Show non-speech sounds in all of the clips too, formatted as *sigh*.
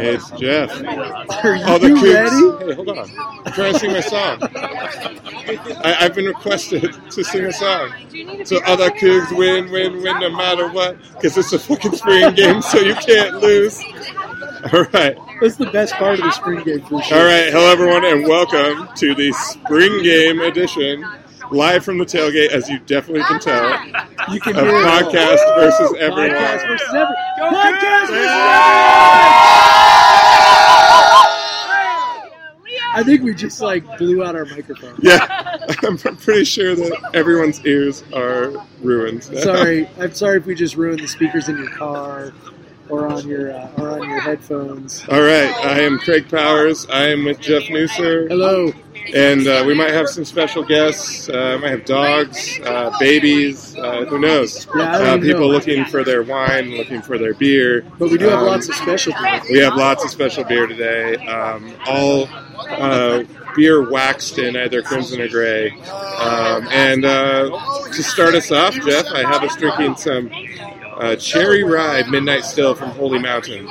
Hey, it's Jeff. Are you Oh, the Cougs. ready? Hey, hold on. I'm trying to sing my song. I, I've been requested to sing a song. So other kids win, win, win no matter what. Because it's a fucking spring game, so you can't lose. All right. That's the best part of the spring game for sure. All right. Hello, everyone, and welcome to the spring game edition. Live from the tailgate, as you definitely can tell, You can of hear it. podcast versus everyone. Podcast versus everyone. Podcast versus everyone. I think we just like blew out our microphone. Yeah, *laughs* I'm pretty sure that everyone's ears are ruined. now. *laughs* Sorry, I'm sorry if we just ruined the speakers in your car or on your uh, or on your headphones. All right, I am Craig Powers. I am with Jeff Nusser, Hello. And uh, we might have some special guests. Uh, might have dogs, uh, babies. Uh, who knows? Yeah, I don't Uh, people looking for their wine, looking for their beer. But we do have Um, lots of special beer. We have lots of special beer today. Um, all uh, beer waxed in either crimson or gray. Um, and uh, to start us off, Jeff, I have us drinking some uh, Cherry Rye Midnight Still from Holy Mountain.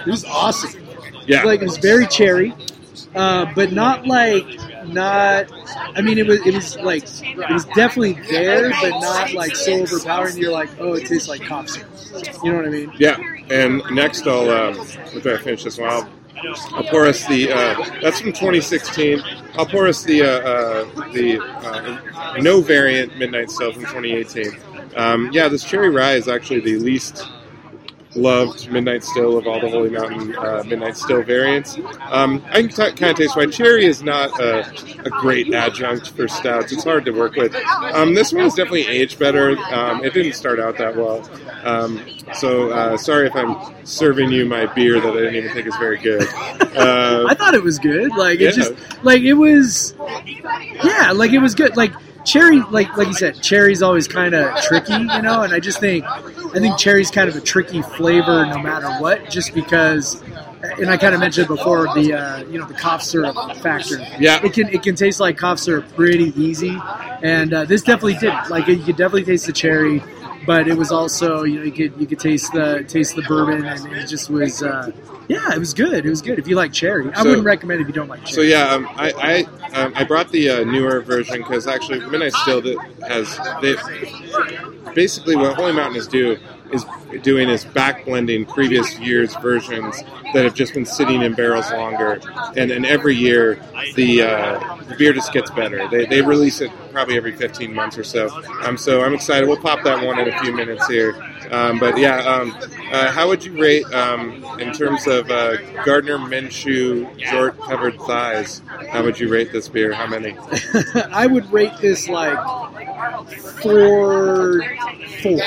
It was awesome. Yeah. Like it was very cherry, uh, but not like not. I mean, it was it was like it was definitely there, but not like so overpowering. You're like, oh, it tastes like cough syrup. You know what I mean? Yeah, and next I'll um, after I finish this one, I'll, I'll pour us the uh, that's from 2016. I'll pour us the uh, uh, the uh, no variant Midnight Still from 2018. Um, yeah, this cherry rye is actually the least loved Midnight Still of all the Holy Mountain uh, Midnight Still variants. Um, I can t- kind of taste why cherry is not a, a great adjunct for stouts. It's hard to work with. Um, this one is definitely aged better. Um, it didn't start out that well. Um, so uh, sorry if I'm serving you my beer that I didn't even think is very good. *laughs* Uh, I thought it was good. Like Yeah. it just like it was. Yeah, like it was good. Like cherry, like like you said, cherry's always kind of tricky, you know. And I just think I think cherry's kind of a tricky flavor no matter what, just because. And I kind of mentioned before the uh, you know the cough syrup factor. Yeah. it can it can taste like cough syrup pretty easy, and uh, this definitely did. Like you could definitely taste the cherry, but it was also you know you could you could taste the taste the bourbon, and it just was uh, yeah, it was good. It was good if you like cherry. I So- wouldn't recommend if you don't like cherry. So yeah, um, I I, um, I brought the uh, newer version because actually Midnight Still that has they, basically what Holy Mountain is do is doing is back blending previous years versions that have just been sitting in barrels longer, and then every year the uh, the beer just gets better. They, they release it probably every 15 months or so. Um, so I'm excited. We'll pop that one in a few minutes here. Um, but yeah, um, uh, how would you rate um, in terms of uh, Gardner Minshew jort covered thighs? How would you rate this beer? How many? *laughs* I would rate this like four, four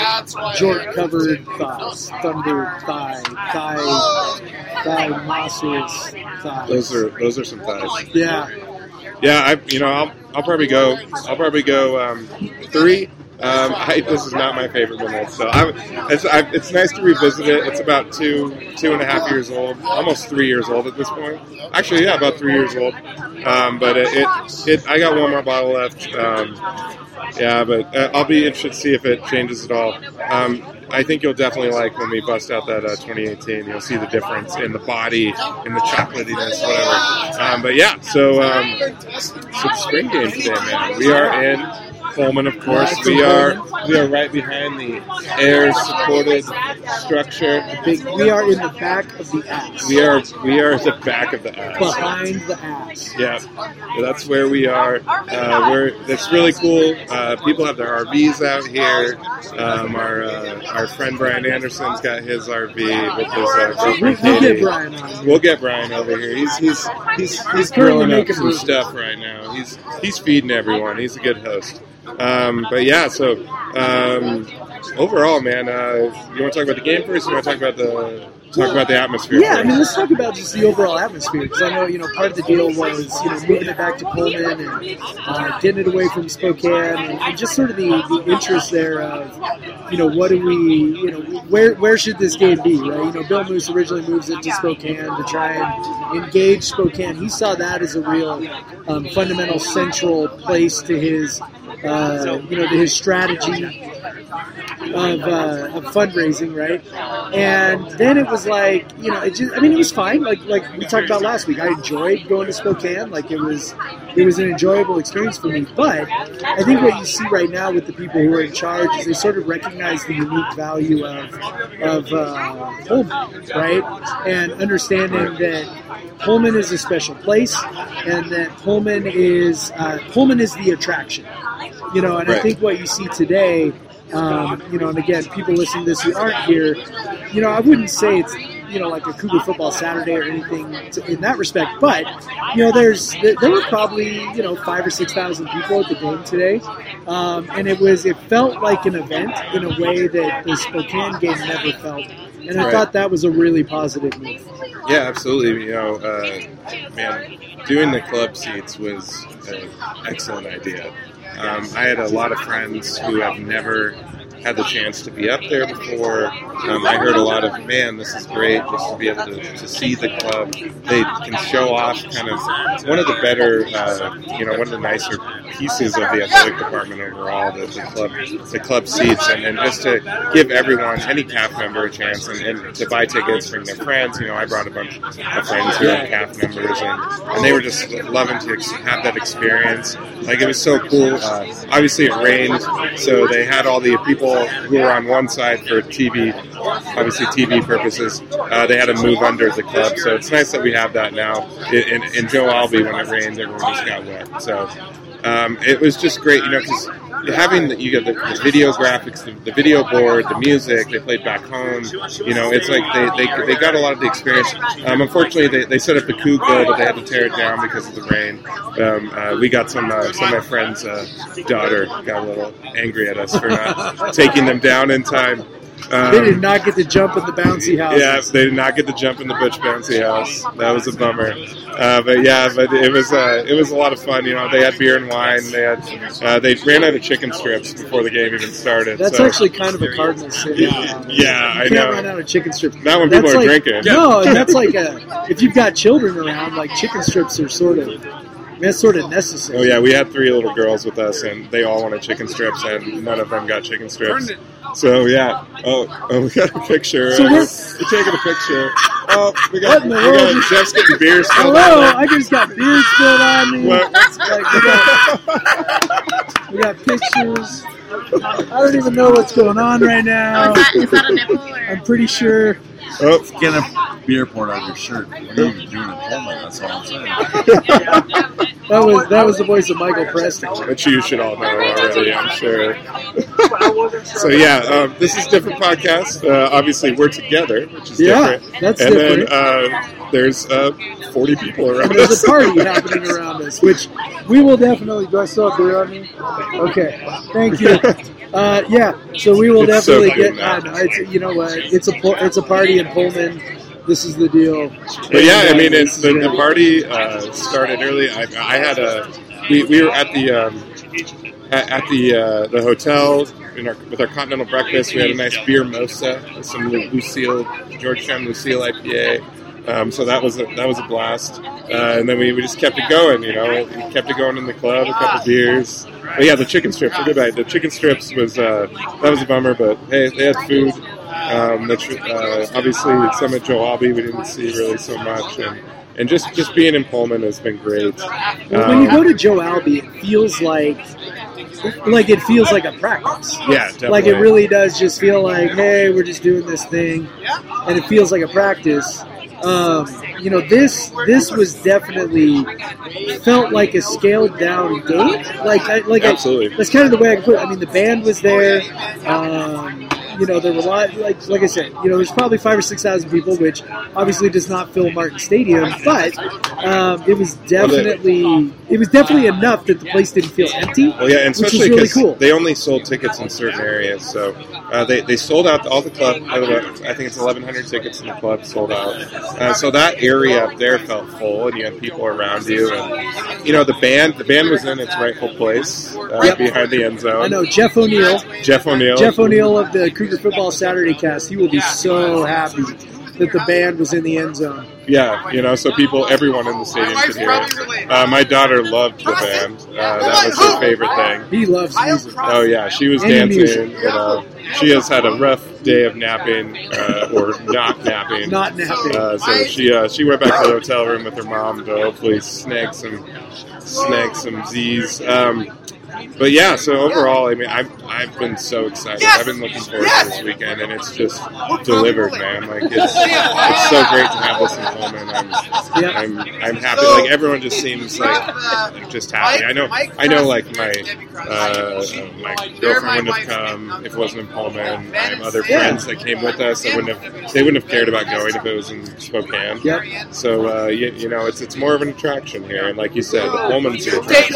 jort covered thighs, thunder thigh, thigh, thigh mosses thighs. Those are those are some thighs. yeah. Yeah, I you know I'll, I'll probably go I'll probably go um, three. Um, I, this is not my favorite midnight so I'm, it's, I, it's nice to revisit it. It's about two two and a half years old, almost three years old at this point. Actually, yeah, about three years old. Um, but it, it, it I got one more bottle left. Um, yeah, but uh, I'll be interested to see if it changes at all. Um, I think you'll definitely like when we bust out that uh, 2018. You'll see the difference in the body, in the chocolatiness, whatever. Um, but yeah, so um, spring game today, man. We are in Pullman, of course. We are we are right behind the air supported structure. Big, we are in the back of the ass. We are we are at the back of the ass. behind the ass. Yeah, that's where we are. Uh, we're that's really cool. Uh, people have their RVs out here. Um, our uh, our friend Brian Anderson's got his RV with his uh, We'll, we'll get Brian on. We'll get Brian over here. He's he's he's he's currently grilling up making some stuff right now. He's he's feeding everyone. He's a good host. Um, but yeah, so um, overall, man, uh, you want to talk about the game first? Or you want to talk about the talk about the atmosphere? Yeah, I mean, let's talk about just the overall atmosphere because I know you know part of the deal was you know moving it back to Pullman and uh, getting it away from Spokane and, and just sort of the, the interest there of you know what do we you know where where should this game be right? You know, Bill Moos originally moves it to Spokane to try and engage Spokane. He saw that as a real um, fundamental central place to his uh, you know his strategy of, uh, of fundraising, right? And then it was like, you know, it just, I mean, it was fine. Like, like we talked about last week, I enjoyed going to Spokane. Like, it was, it was an enjoyable experience for me. But I think what you see right now with the people who are in charge is they sort of recognize the unique value of, of uh, Pullman, right? And understanding that Pullman is a special place, and that Pullman is uh, Pullman is the attraction. You know, and I think what you see today um, you know, and again, people listening to this who aren't here, you know, I wouldn't say it's you know like a Cougar Football Saturday or anything to, in that respect, but you know, there's there, there were probably you know five or six thousand people at the game today, um, and it was it felt like an event in a way that the Spokane game never felt, and I Right. thought that was a really positive move. Yeah, absolutely. You know, uh, man, doing the club seats was an excellent idea. Um, I had a lot of friends who have never had the chance to be up there before. Um, I heard a lot of, man, this is great just to be able to, to see the club. They can show off kind of one of the better, uh, you know, one of the nicer pieces of the athletic department overall, the, the club, the club seats, and, and just to give everyone, any CAF member, a chance, and, and to buy tickets, bring their friends. You know, I brought a bunch of friends who are CAF members, and, and they were just loving to ex- have that experience. Like it was so cool. Uh, obviously, it rained, so they had all the people who were on one side for TV, obviously TV purposes. Uh, they had to move under the club, so it's nice that we have that now. In Joe Albi, when it rained, everyone just got wet. So um, it was just great, you know, because having the, you get the, the video graphics, the, the video board, the music. They played back home. You know, it's like they, they, they got a lot of the experience. Um, unfortunately, they, they set up the Cougar, but they had to tear it down because of the rain. Um, uh, we got some uh, some of my friends' uh, daughter got a little angry at us for not *laughs* taking them down in time. Um, They did not get to jump in the bouncy house. yeah, they did not get to jump in the Butch Bouncy House. That was a bummer. Uh, but yeah, but it was uh, it was a lot of fun. You know, they had beer and wine. They had uh, they ran out of chicken strips before the game even started. That's so. actually kind of a Cardinals sin. Yeah, yeah, I you can't know. run out of chicken strips. Not when That's people are like- drinking. No, that's like a if you've got children around, like chicken strips are sort of that's sort of necessary. Oh yeah, we had three little girls with us, and they all wanted chicken strips, and none of them got chicken strips. So yeah. Oh, oh, we got a picture. So Uh, we're- we're taking a picture. Oh, we What got, in we the world got Jeff's getting beer spilled Hello, on I just got beer spilled on me. What? Like, we, got, we got pictures. I don't even know what's going on right now. Oh, is that a nipple? I'm pretty sure. Oh, Get a beer poured on your shirt. What are you even doing in Pullman? That's all I'm saying. That was that was the voice of Michael Preston. Which you should all know already, I'm sure. *laughs* so yeah, um, this is different podcast. Uh, obviously, we're together, which is Yeah, different. that's and different. then uh, there's uh, 40 people around there's us. a party *laughs* happening around us, which we will definitely. Do I still have beer on me? Okay, thank you. *laughs* Uh, yeah, so we will It's definitely cute get. now. Uh, no, it's, you know what? It's a it's a party in Pullman. This is the deal. But yeah, I mean, it's the, the party uh, started early. I, I had a we, we were at the um, at, at the uh, the hotel in our, with our continental breakfast. We had a nice beer mosa with some Lu- Lucille Georgetown Lucille IPA. Um, so that was a, that was a blast, uh, and then we, we just kept it going. You know, we kept it going in the club, a couple beers. But yeah, the chicken strips. Night. The chicken strips was uh, that was a bummer, but hey, they had food. Um, the, tr- uh, obviously, some at Joe Albi we didn't see really so much, and, and just just being in Pullman has been great. Well, when you Um, go to Joe Albi, it feels like like it feels like a practice. yeah, definitely. Like it really does just feel like, hey, we're just doing this thing, and it feels like a practice. Um, you know, this this was definitely felt like a scaled down date. Like, I, like I, that's kind of the way I put it. I mean, the band was there. Um, you know, there were a lot, like like I said, you know, there's probably five or six thousand people, which obviously does not fill Martin Stadium, but um, it was definitely it was definitely enough that the place didn't feel empty. Well, yeah, and which was especially really because cool. they only sold tickets in certain areas, so uh, they, they sold out all the club. I think it's 1,100 tickets in the club sold out. Uh, so that area up there felt full, and you had people around you, and you know the band the band was in its rightful place uh, Yep. behind the end zone. I know Jeff O'Neill, Jeff O'Neill. Jeff O'Neill of the Cougar Football Saturday Cast. He will be so happy that the band was in the end zone. Yeah, you know, so people, everyone in the stadium could hear it. Uh, my daughter loved the band. Uh, that was her favorite thing. He loves music. Oh yeah, she was Any dancing. music. You know, she has had a rough day of napping uh, or not napping. Not napping. Uh, so she uh, she went back to the hotel room with her mom to hopefully snag some snag some Z's. Um, but yeah, so overall, I mean, I've, I've been so excited. I've been looking forward to this weekend, and it's just delivered, man. Like it's it's so great to have this in Pullman. I'm Yeah. I'm I'm happy. Like everyone just seems like just happy. I know I know like my uh, my girlfriend wouldn't have come if it wasn't in Pullman. I have other friends that came with us that wouldn't have they wouldn't have cared about going if it was in Spokane. Yep. So uh, you, you know, it's it's more of an attraction here, and like you said, the Pullman's an attraction.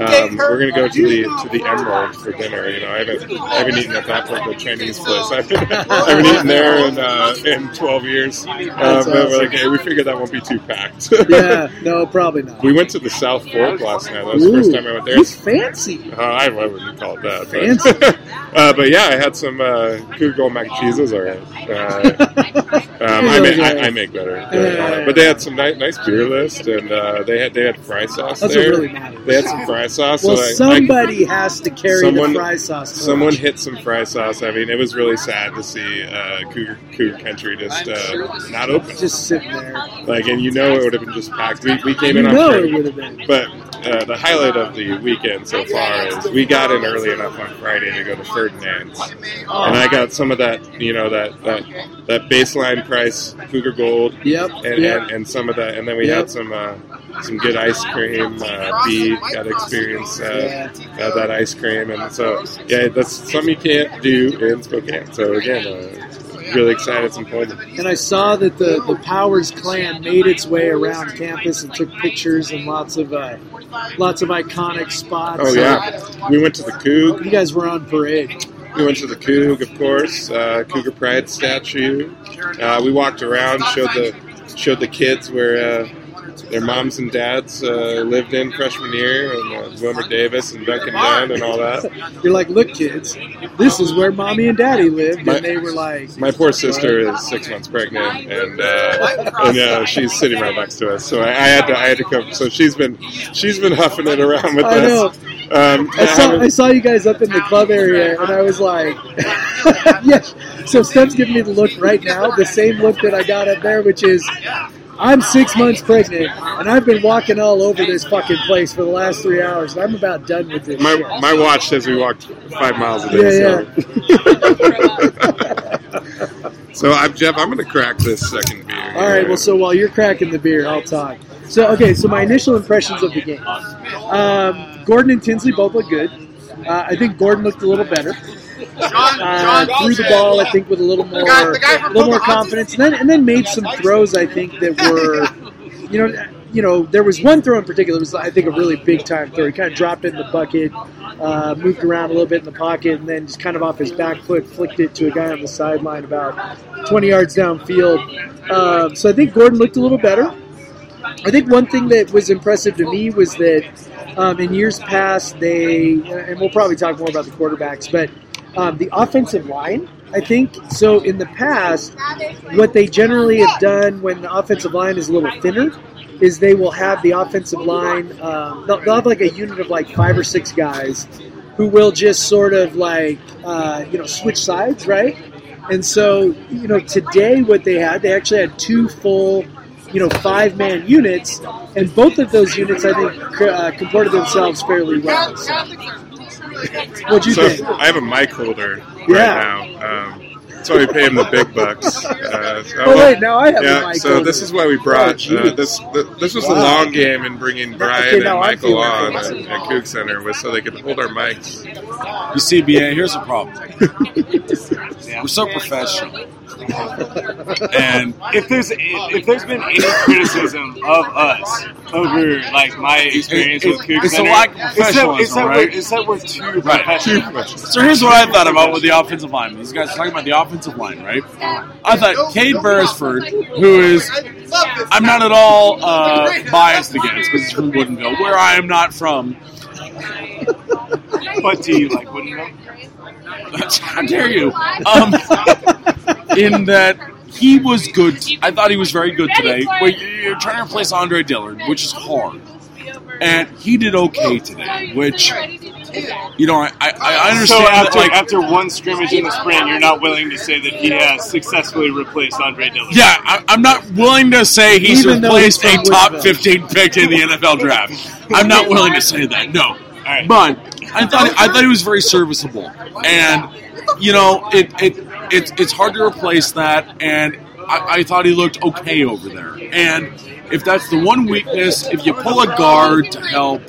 Um, we're gonna go to the to the Emerald for dinner. You know, I haven't I haven't eaten at that the Chinese place. I *laughs* haven't, I haven't eaten there in uh, in twelve years. Um, but we're like, hey, we figured that won't be too packed. Yeah, *laughs* no, probably not. we went to the South Fork last night. That was the first time I went there. It's fancy. Uh, I, I wouldn't call it that. Fancy. But, *laughs* uh, but yeah, I had some uh, Cougar mac and cheese. It all right. Uh, um, I, make, I, I make better. Uh, but they had some nice, nice beer list, and uh, they had they had fry sauce That's there. really. They had some fry sauce. Well, so somebody has to carry Someone- the fry sauce. torch. Someone hit some fry sauce. I mean, it was really sad to see uh, Cougar, Cougar Country just uh, not open. just sitting there. Like, and you know, it would have been just packed. We, we came You in on know Friday. it would have been. But uh, the highlight of the weekend so far is we got in early enough on Friday to go to Ferdinand's, and I got some of that, you know, that that that baseline price Cougar Gold, Yep. and, yep. and, and some of that, and then we Yep. had some uh, some good ice cream. Uh, B got experience uh, uh, that ice cream, and so yeah, that's something you can't do in Spokane. So again, uh, really excited it's Pullman. And I saw that the, the Powers clan made its way around campus and took pictures and lots of uh, lots of iconic spots. Oh yeah, we went to the Coug. You guys were on parade. We went to the Coug, of course, uh, Cougar Pride statue. Uh, we walked around, showed the showed the kids where uh, their moms and dads uh, lived in freshman year, and uh, Wilmer Davis and Duncan Dunn and all that. You're like, look, kids, this is where mommy and daddy lived. My- and they were like, My poor sister is six months pregnant, and uh, and uh, she's sitting right next to us. So I, I had to I had to come. So she's been she's been huffing it around with I know. us. Um, I saw, I saw you guys up in the club area, and I was like, *laughs* yeah. So Steph's giving me the look right now, the same look that I got up there, which is, I'm six months pregnant, and I've been walking all over this fucking place for the last three hours, and I'm about done with this. my shit. my watch says we walked five miles a day. Yeah, so. *laughs* So I'm Jeff. I'm going to crack this second beer. All right. Well, so while you're cracking the beer, I'll talk. So, okay. So my initial impressions of the game. Um, Gordon and Tinsley both look good. Uh, I think Gordon looked a little better. Uh, threw the ball, I think, with a little more, a little more confidence, and then and then made some throws. I think that were, you know, you know, there was one throw in particular. It was I think a really big time throw. He kind of dropped it in the bucket, uh, moved around a little bit in the pocket, and then just kind of off his back foot flicked it to a guy on the sideline about 20 yards downfield. Um, so I think Gordon looked a little better. I think one thing that was impressive to me was that um, in years past they, and we'll probably talk more about the quarterbacks, but um, the offensive line. I think so. In the past, what they generally have done when the offensive line is a little thinner is they will have the offensive line. Um, they'll, they'll have like a unit of like five or six guys who will just sort of like uh, you know switch sides, right? And so you know today what they had, they actually had two full you know five man units, and both of those units I think uh, comported themselves fairly well. So, what'd you So think? I have a mic holder right Yeah. now. Um, That's why we pay him the big bucks. *laughs* Uh, so- Oh wait, now I have yeah, mic. so this is why we brought Oh, uh, this. th this was Wow. a long game in bringing Brian Okay, and Michael on at, fancy. at Coug Center was so they could hold our mics. You see, BA, here's the problem. *laughs* We're so professional. and if there's if there's been any criticism of us over like my experience with Cook it's a Center, lack of it's that, it's professionalism, right? we're, it's that we're too Right. professional. So here's what I thought about with the offensive line. These guys are talking about the offensive line, right? I thought Cade Beresford, who is, I'm not at all uh, biased against because he's from Woodinville, where I am not from. But do you like Woodinville? How dare you? Um, in that he was good. I thought he was very good today. Wait, you're trying to replace Andre Dillard, which is hard, and he did okay today. Which you know, I, I, I understand So that after like after one scrimmage in the spring, you're not willing to say that he has successfully replaced Andre Dillard. Yeah, I, I'm not willing to say he's Even though he's replaced a top 15 pick in the NFL draft. I'm not willing to say that. No, right. but I thought I thought he was very serviceable, and you know, it it, it it's hard to replace that. And I, I thought he looked okay over there. And if that's the one weakness, if you pull a guard to help.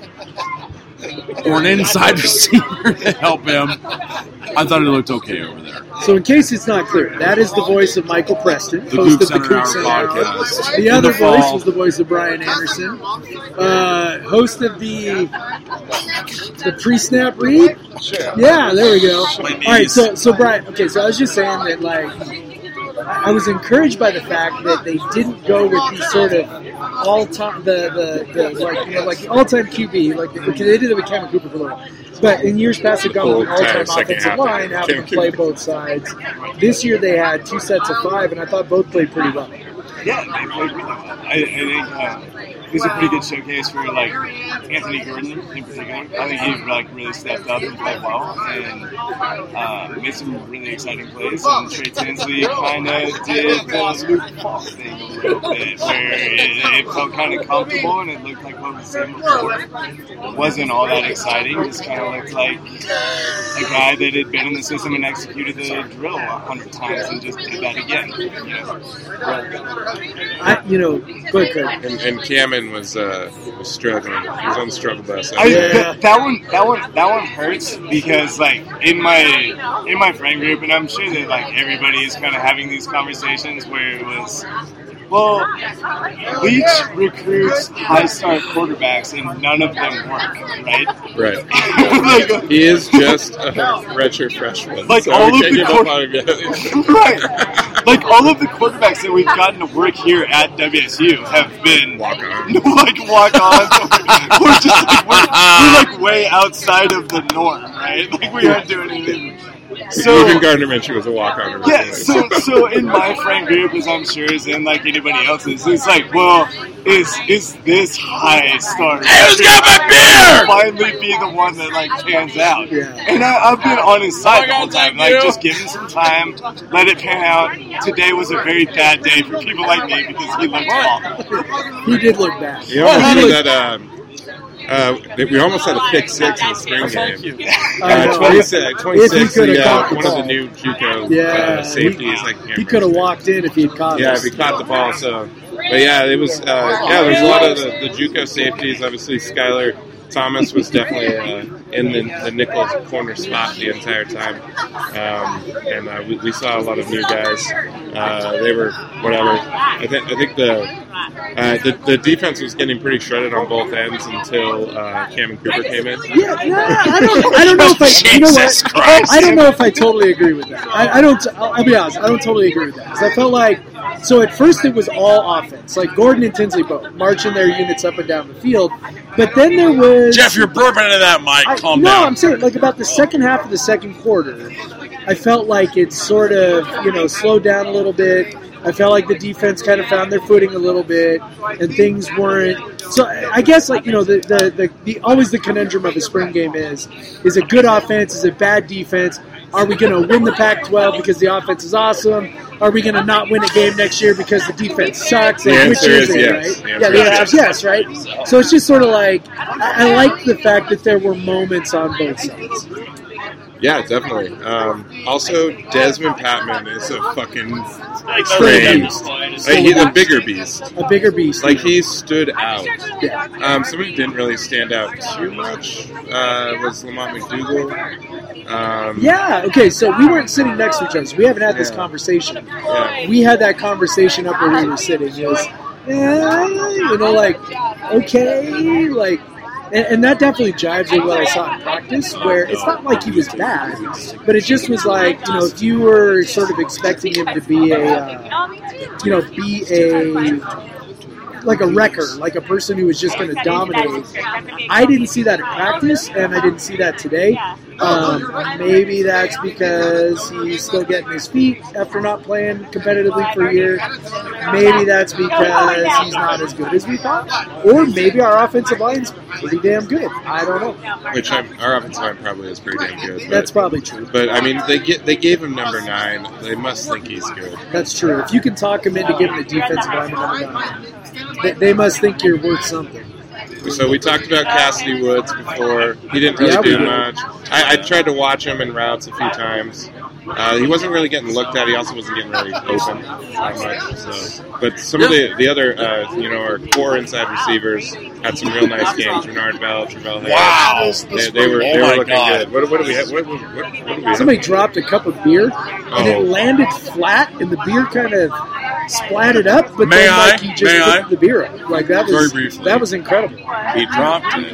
Or an inside receiver to help him. I thought he looked okay over there. So, in case it's not clear, that is the voice of Michael Preston, The host Coop of the Center Coop Hour Center Hour. podcast. The other the fall. voice was the voice of Brian Anderson, uh, host of the the pre-snap read. Yeah, there we go. All right, so so Brian, okay, so I was just saying that like I was encouraged by the fact that they didn't go with the sort of all time the, the the like you know like all time QB like because they did it with Cammon Cooper for a little while. But in years past, they've gone with an Full entire all-time second offensive half. line, having to play both sides. This year, they had two sets of five, and I thought both played pretty well. Yeah, they played. I, I think uh, it was a pretty good showcase for like Anthony Gordon in particular. I think he like really stepped up and played well and uh, made some really exciting plays. And Trey *laughs* Tinsley kind of did the Luke Falk thing a little bit, where it, it felt kind of comfortable and it looked like what we've seen before. It wasn't all that exciting. Just kind of looked like a guy that had been in the system and executed the drill a hundred times and just did that again. You know? I, you know, go ahead, Craig. And, and Cameron was uh, was struggling. He was on the struggle bus. I, Yeah. th- that one, that one, that one hurts because, like, in my in my friend group, and I'm sure that like everybody is kind of having these conversations where it was, well, Leach recruits high star quarterbacks and none of them work, right? Right. *laughs* like, He is just a redshirt freshman. Like so all of the give quar- up on him yet. *laughs* right. Like all of the quarterbacks that we've gotten to work here at WSU have been Walk on. *laughs* like walk on. we're just like we're, we're like way outside of the norm, right? Like we aren't doing anything. So Even Gardner Minshew was a walk on. yeah, so so in my friend group, as I'm sure is in like anybody else's, it's like, well, is is this high star? Hey, who's got my beer? Finally, be the one that like pans out. Yeah. And I, I've been on his side Oh the whole time. Like, you. just give him some time, let it pan out. Today was a very bad day for people like me because he looked awful. He did look bad. He almost He did looked- that. Um, uh, we almost had a pick six in the spring Thank game. you. I *laughs* Uh, know. 26, If he 26 could've the, uh, one of the new JUCO Yeah, uh, safeties. like He could have walked in if he had caught Yeah, us. if he caught the ball. So, but yeah, it was. Uh, yeah, there's a lot of the, the JUCO safeties. Obviously, Skyler Thomas was definitely uh, in the, the nickel corner spot the entire time, um, and uh, we, we saw a lot of new guys. Uh, they were whatever. I think I think the. Uh, the, the defense was getting pretty shredded on both ends until uh, Cammon Cooper came in. Yeah, no, I don't. I don't know if I. You know what? Christ. I don't know if I totally agree with that. I, I don't. I'll, I'll be honest. I don't totally agree with that because I felt like. So at first it was all offense, like Gordon and Tinsley both marching their units up and down the field, but then there was Jeff, you're burping into that mic. I, Calm no, down. I'm saying like about the second half of the second quarter, I felt like it sort of you know slowed down a little bit. I felt like the defense kind of found their footing a little bit, and things weren't. So I guess like you know the the, the, the always the conundrum of a spring game is is a good offense? Is a bad defense? Are we going to win the Pac-12 because the offense is awesome? Are we going to not win a game next year because the defense sucks? The Like, which answer is is yes. right? Yeah, the answer is yes, right? So it's just sort of like I, I like the fact that there were moments on both sides. Yeah, definitely. Um, also, Desmond Patman is a fucking train. beast. Like, he's a bigger beast. A bigger beast. Like he stood out. Yeah. Um, somebody who didn't really stand out too much uh, was LaMonte McDougle. Um, Yeah. Okay. So we weren't sitting next to each other. So we haven't had this Yeah. conversation. yeah. We had that conversation up where we were sitting. It was, eh, you know, like okay, like, and, and that definitely jives with what I saw in practice. Where it's not like he was bad, but it just was like you know, if you were sort of expecting him to be a, uh, you know, be a like a wrecker, like a person who was just going to dominate. I didn't see that in practice, and I didn't see that today. Um, maybe that's because he's still getting his feet after not playing competitively for a year. Maybe that's because he's not as good as we thought, or maybe our offensive line's pretty damn good. I don't know. Which I'm, our offensive line probably is pretty damn good. But, That's probably true. but I mean, they get they gave him number nine. They must think he's good. That's true. If you can talk him into giving the defensive lineman number nine, they, they must think you're worth something. So we talked about Kassidy Woods before. He didn't really Yeah, do much. I, I tried to watch him in routes a few times. Uh, he wasn't really getting looked at. He also wasn't getting really open that much. So, but some of the the other, uh, you know, our core inside receivers had some real nice games. Renard Bell, Travell Harris. Wow. They, they were Oh they my were looking God. good. What, what do we have? What, what, what, what do we have? Somebody dropped a cup of beer, and it Oh. landed flat, and the beer kind of splatted up. But May then, I? like, he just May picked I? the beer up. Like that Very was briefly. that was incredible. He dropped it,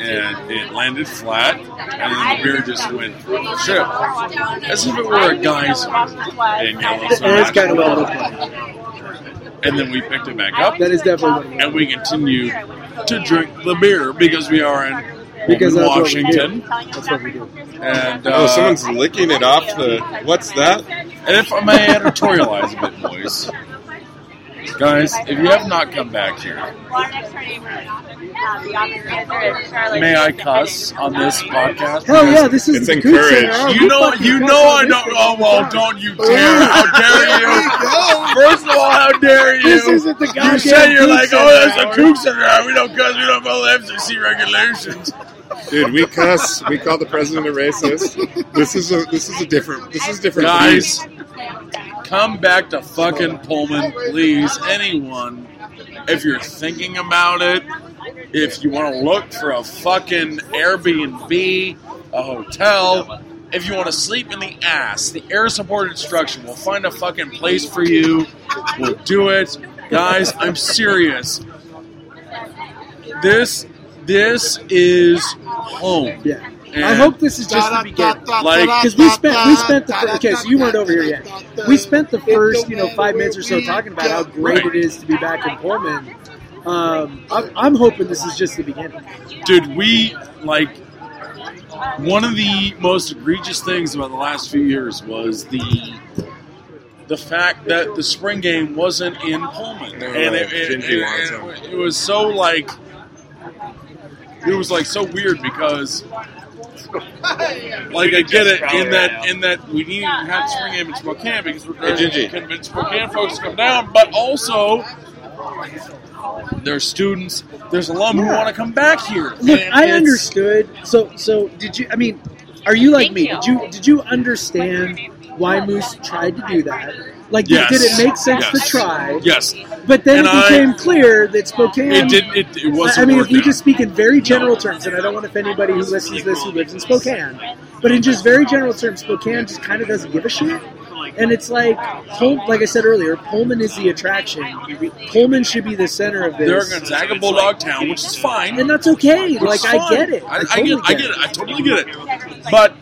and it landed flat, and then the beer just went ship. As if it were a guy's. in It is kind of what it looked like. And then we picked it back up, That is definitely what and we continued to drink the beer because we are in Because Pullman, that's what we Washington. That's what we do. And, uh, Oh, someone's licking it off the. What's that? and if I may editorialize a bit, boys, guys, if you have not come back here, may I cuss on this podcast? Hell yeah, this is It's the Coug Center. encouraged. Oh, You know, fucking you know, I this don't. Oh well, don't you dare! How *laughs* dare you? First of all, how dare you? This isn't the You goddamn say you're like, oh, that's hour." a Coug Center. We don't cuss. We don't follow FCC regulations. Dude, we cuss. We call the president a racist. This is a this is a different this is a different Guys, breed. Come back to fucking Pullman, please. Anyone, if you're thinking about it, if you want to look for a fucking Airbnb, a hotel, if you want to sleep in the ass, the air support instruction, we'll find a fucking place for you. We'll do it. Guys, I'm serious. This this is home. Yeah. And I hope this is just the beginning. Like- because we spent we spent the fir- okay, so you weren't over here yet. We spent the first you know five minutes or so talking about how great Right. it is to be back in Pullman. Um, I'm, I'm hoping this is just the beginning. dude, we like one of the most egregious things about the last few years was the the fact that the spring game wasn't in Pullman, No, and it, it, it- it- it was so like it was like so weird because *laughs* like I get it in that in that we need to have spring game in Spokane because we're Hey, going to Gingy. convince Spokane oh, folks to come down, but also there's students, there's alum who want to come back here. Look, And I it's- understood. So so did you? I mean, are you like me? Did you did you understand why Moos tried to do that? Like, did- Yes. did it make sense Yes. to try? Yes, But then And it I- became clear that Spokane. it didn't. It, it wasn't. I mean, if we out. just speak in very general terms, and I don't want to offend anybody who listens to this who lives in Spokane, but in just very general terms, Spokane just kind of doesn't give a shit. And it's like, like I said earlier, Pullman is the attraction. Pullman should be the center of this. they're a Gonzaga Bulldog town, which is fine. and that's okay. Which Like is I get it. I, I, totally get, I get it. I totally get it. But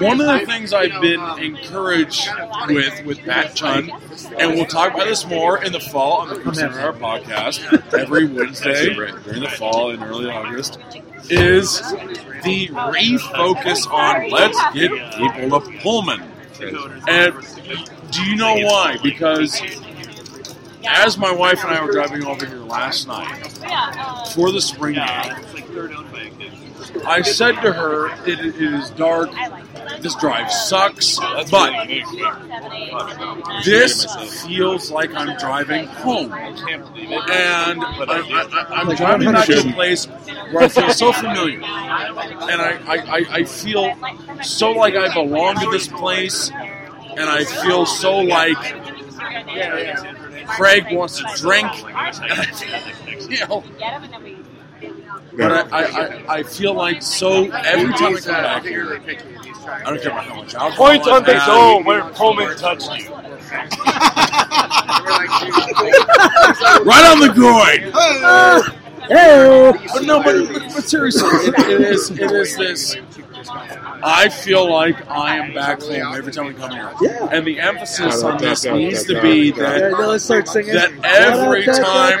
one of the things I've been encouraged with with Pat Chun, and we'll talk about this more in the fall on the Center Hour podcast every Wednesday during the fall and early August, is the refocus on let's get people to Pullman. And do you know why? Because as my wife and I were driving over here last night for the spring I said to her, it is dark this drive sucks, That's but this feels like I'm driving home. I can't believe it. and I, I did. I, I'm Like driving back to a place where I feel so familiar, and I, I, I, I feel so like I belong to this place, and I feel so like Craig wants to drink, *laughs* you know. But I, I, I, I feel like so every time I come back here, I don't care about how much alcohol Point on I've the had. zone where Pullman touched you. *laughs* right on the groin. Hey, But no, but, but, but seriously, it, it is it is this. I feel like I am back home every time we come here, Yeah. and the emphasis on this needs to be that now let's start singing. that every time,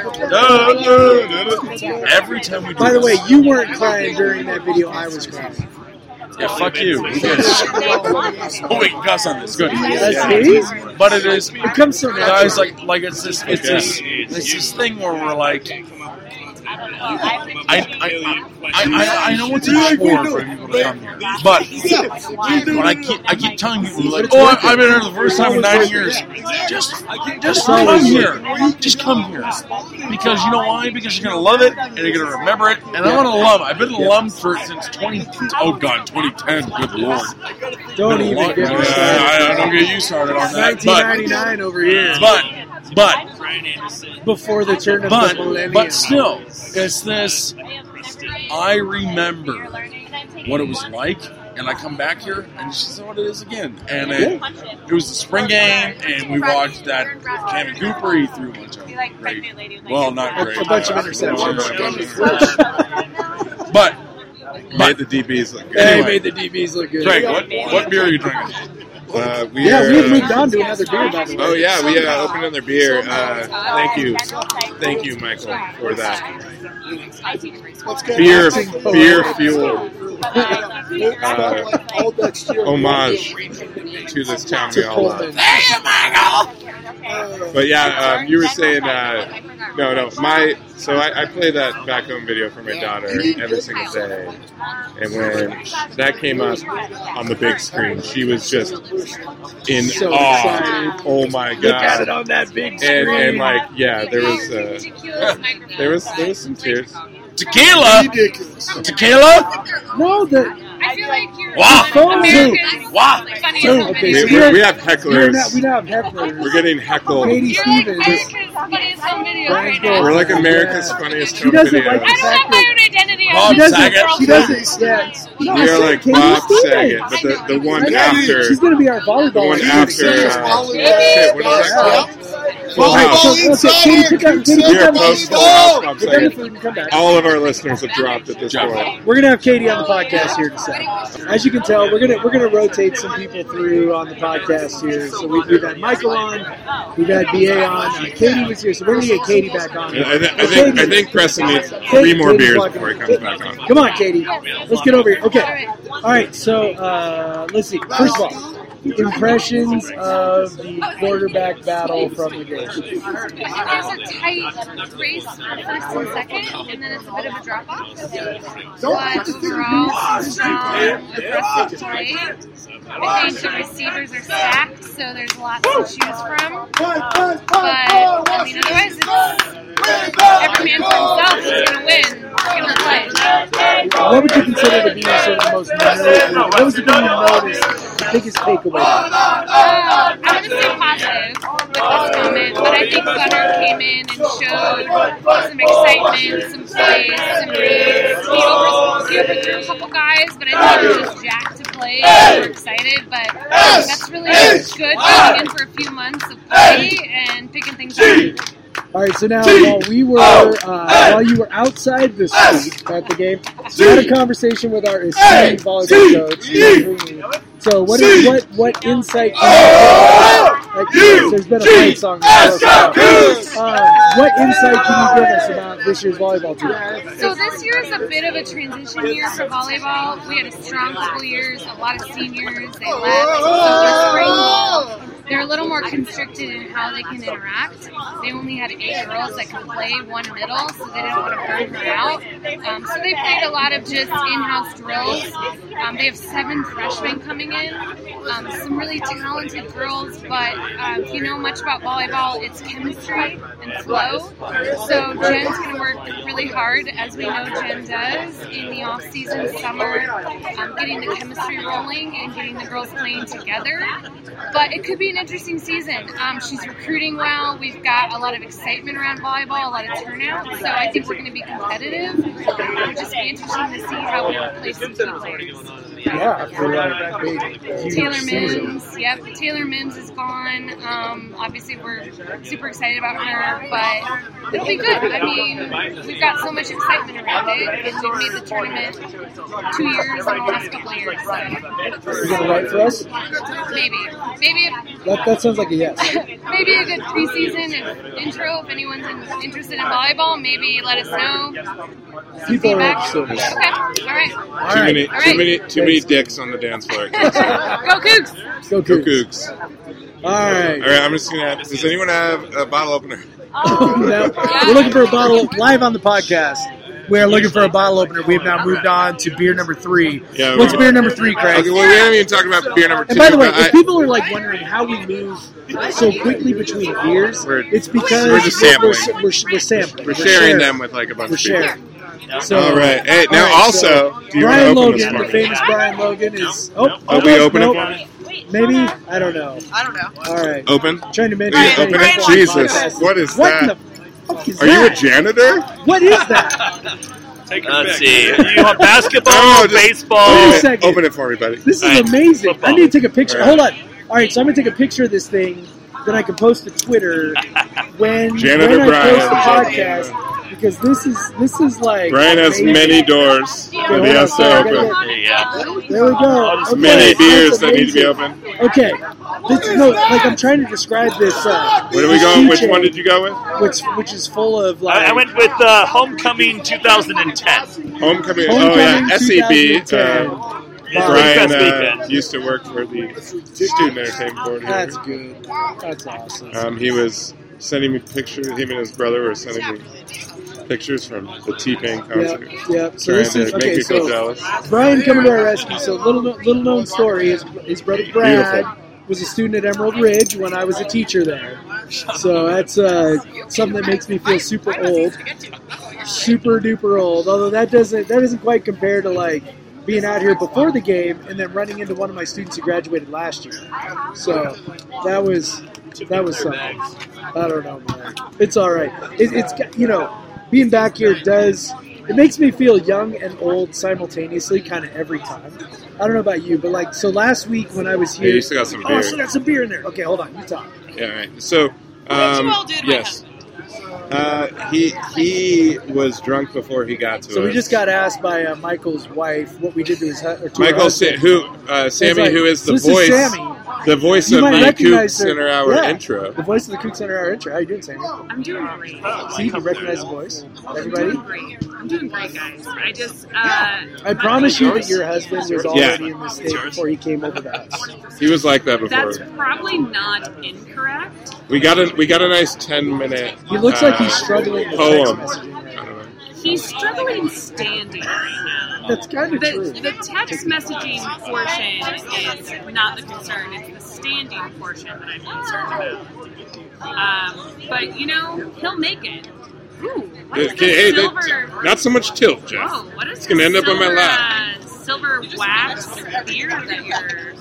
every time we do By the way, you weren't crying during that video. I was crying. yeah, fuck you. Who cares? oh, we can cuss on this. Good. That's me. But it is, It comes so natural. guys. Like, like it's this, it's this, it's this thing where we're like, I, I, I, I, know it's a chore for people to come here, but *laughs* but I keep, I keep telling people like, oh, I- I've been here the first time in nine years. Just, just come here. Just come here because you know why? Because you're gonna love it and you're gonna remember it. And I'm an alum. I've been an alum for since 20. Oh God, 2010. Good lord. Don't even get me started. I, don't get you started on that. But 1999 over here. but but before the turn of but the millennium. but still, it's this. I remember what it was like, and I come back here, and this is what it is again. And it, it was the spring game, and we watched that Cammy Cooper. He threw a bunch of great, well, not great, a bunch of interceptions. But Made the DBs look good. Hey, Anyway. made the DBs look good. Craig, what what beer are you drinking? Uh, we Yeah, are, we have uh, moved on to another beer, by the way. Oh yeah, we uh, opened another beer. Uh, thank you, thank you, Michael, for that. Beer, beer fuel uh, homage to this town we all love. Pullman. But yeah, um, you were saying uh, no, no. My so I, I play that back home video for my daughter every single day, and when that came up on the big screen, she was just in So awe. excited. Oh my Look at it god! on that big screen. And, and like yeah, there was uh, there was there was some tears. Tequila, Ridiculous. tequila. no, the I feel like you're Wow. America's Wow. funniest Dude, okay, We, so we, we're- we have we're hecklers. not, we don't have hecklers. We're getting heckled. Katie You're like America's funniest home videos right now. We're like America's funniest She home doesn't video. like I don't have my own identity. Bob She doesn't. Saget. She doesn't. Yeah. We are like Katie Bob Stevens. Saget, but the, the one after She's going to be our the volleyball. one after uh, shit, what is that called? Full All right, House. so, okay, Katie, pick up, Katie, We pick are up, post Full House Bob pick up the Saget. food and come back. All of our listeners have dropped at this point. We're gonna have Katie on the podcast here in a second. As you can tell, we're gonna we're gonna rotate some people through on the podcast here. So we, we've had Michael on, we've had BA on, uh, Katie was here, so we're gonna get Katie back on. I, th- I think I think Preston needs three more beers before he comes back on. Come on, Katie. Let's get over here. Okay. All right. So uh, let's see. First of all, impressions of the quarterback battle from the game. I think there's a tight race for first and second, and then it's a bit of a drop off. But overall, strong, aggressive play. I think the receivers are stacked, so there's lots to choose from. But I mean, otherwise, it's every man for himself is going to win. Skill and play. What would you consider to be sort of the most memorable? What was the thing you noticed? The biggest takeaway? Uh, I'm going to say positive with this moment, but I think Gunnar came in and showed some excitement, some plays, some reads. He, over, he overthrew a couple guys, but I think he was just jacked to play. and We're excited, but that's really good going in for a few months of play and picking things up. All right, so now while we were uh, while you were outside the suite at the game, we had a conversation with our esteemed volleyball coach. Ian Green. So what is, what what insight can you give? Like, there's been a fight song. that. Um, what insight can you give us about this year's volleyball team? So this year is a bit of a transition year for volleyball. We had a strong couple years, a lot of seniors. They left. So their spring ball, they're a little more constricted in how they can interact. They only had eight girls that could play one middle, so they didn't want to burn her out. Um, so they played a lot of just in-house drills. Um, they have seven freshmen coming in, um, some really talented girls. But um, if you know much about volleyball, it's chemistry and flow. So Jen's going to work really hard, as we know Jen does, in the off-season summer, um, getting the chemistry rolling and getting the girls playing together. But it could be an interesting season. Um, she's recruiting well. We've got a lot of excitement around volleyball, a lot of turnout. So I think we're going to be competitive. It'll just be interesting to see how we replace some key players. Yeah, for that big, huge Taylor. Mims, yep. Taylor Mims is gone. Um, obviously, we're super excited about her, but it'll be good. I mean, we've got so much excitement around it, and we've made the tournament two years in the last couple of years. So You're gonna write for us? maybe, maybe, That, that sounds like a yes. maybe a good preseason if, intro. If anyone's in, interested in volleyball, maybe let us know. People are Feedback. interested. Okay, all right. Too right, many, All too right. many, too many dicks on the dance floor. *laughs* *laughs* Go Cougs! go Go Cougs. Cougs. All right. All right, I'm just gonna. Does anyone have a bottle opener? Oh. *laughs* Now, we're looking for a bottle live on the podcast. We're looking for a bottle opener. We've now moved on to beer number three. Yeah, What's we- beer number three, Craig? Okay, well, we haven't even talked about beer number two. And by the way, if I- people are like wondering how we move so quickly between beers, it's because we're just we're, sampling. we're, we're sampling. we're sharing them with like a bunch We're of people. sharing. So, All right. Hey, now all right, also, so do you Brian want to open Logan, the famous Brian Logan, is. Oh, Are oh, we no, opening no, for? Maybe I don't know. I don't know. All right, Open? trying to Are mention. you Brian, opening? Brian wants Jesus, what is What that? The fuck is Are you a janitor? What is that? Let's see. You want basketball, Oh, just- baseball? Wait a Open it- second. Open it for me, buddy. This is Alright, amazing. football. I need to take a picture. Alright. Hold on. All right, so I'm gonna take a picture of this thing, then I can post to Twitter when, Janitor when I post the podcast because this is this is like Brian has amazing. many doors that he has to sorry, I gotta open. There you. There we go. Okay, Many beers that need to be amazing. open. Okay, this, no, like I'm trying to describe this. Uh, Where are we this going? Which one did you go with? Which which is full of like. I, I went with uh, Homecoming 2010. Homecoming. Oh yeah, Homecoming SEB. 2010. Uh, Brian uh, used to work for the student entertainment board. Here. That's good. That's awesome. Um, he was sending me pictures. Him and his brother were sending me pictures from the T Pain concert. yep. So this is make okay. So jealous. Brian coming to our rescue. So little little known story. His, his brother Brad Beautiful. was a student at Emerald Ridge when I was a teacher there. So that's uh, something that makes me feel super old, super duper old. Although that doesn't that doesn't quite compare to like being out here before the game and then running into one of my students who graduated last year. So that was that was something. I don't know, man. It's all right. It, it's got- you know, being back here does it makes me feel young and old simultaneously, kind of every time. I don't know about you, but like so last week when I was Yeah, here, you still got some oh, beer. I still got some beer in there. Okay, hold on, you talk. Yeah, right. So, What did um, you all do to my yes. Uh, he he was drunk before he got to So us. we just got asked by uh, Michael's wife what we did to his hu- or to Michael, Sa- husband. who uh, Sammy, like- who is the this is voice, Sammy. The voice You of might the recognize Coug. Center Hour Yeah. intro. The voice of the Coug Center Hour intro. How are you doing, Sammy? I'm doing great. See, you can recognize the voice. I'm Everybody. doing great. I'm doing great, guys. I just, uh, I promise you that your husband was already Yeah. in the state before he came over to us. He was like that before. that's probably not incorrect. We got a we got a nice ten minute. He looks uh, like he's struggling with poem. He's struggling standing right now. That's kind of The, true. the text messaging portion is not the concern. It's the standing portion that I'm concerned about. Um, but you know, he'll make it. Ooh, what is Okay, this hey, silver? that, not so much tilt, Jeff. Whoa, what is It's gonna end up on my lap. Uh, silver wax beer that you're.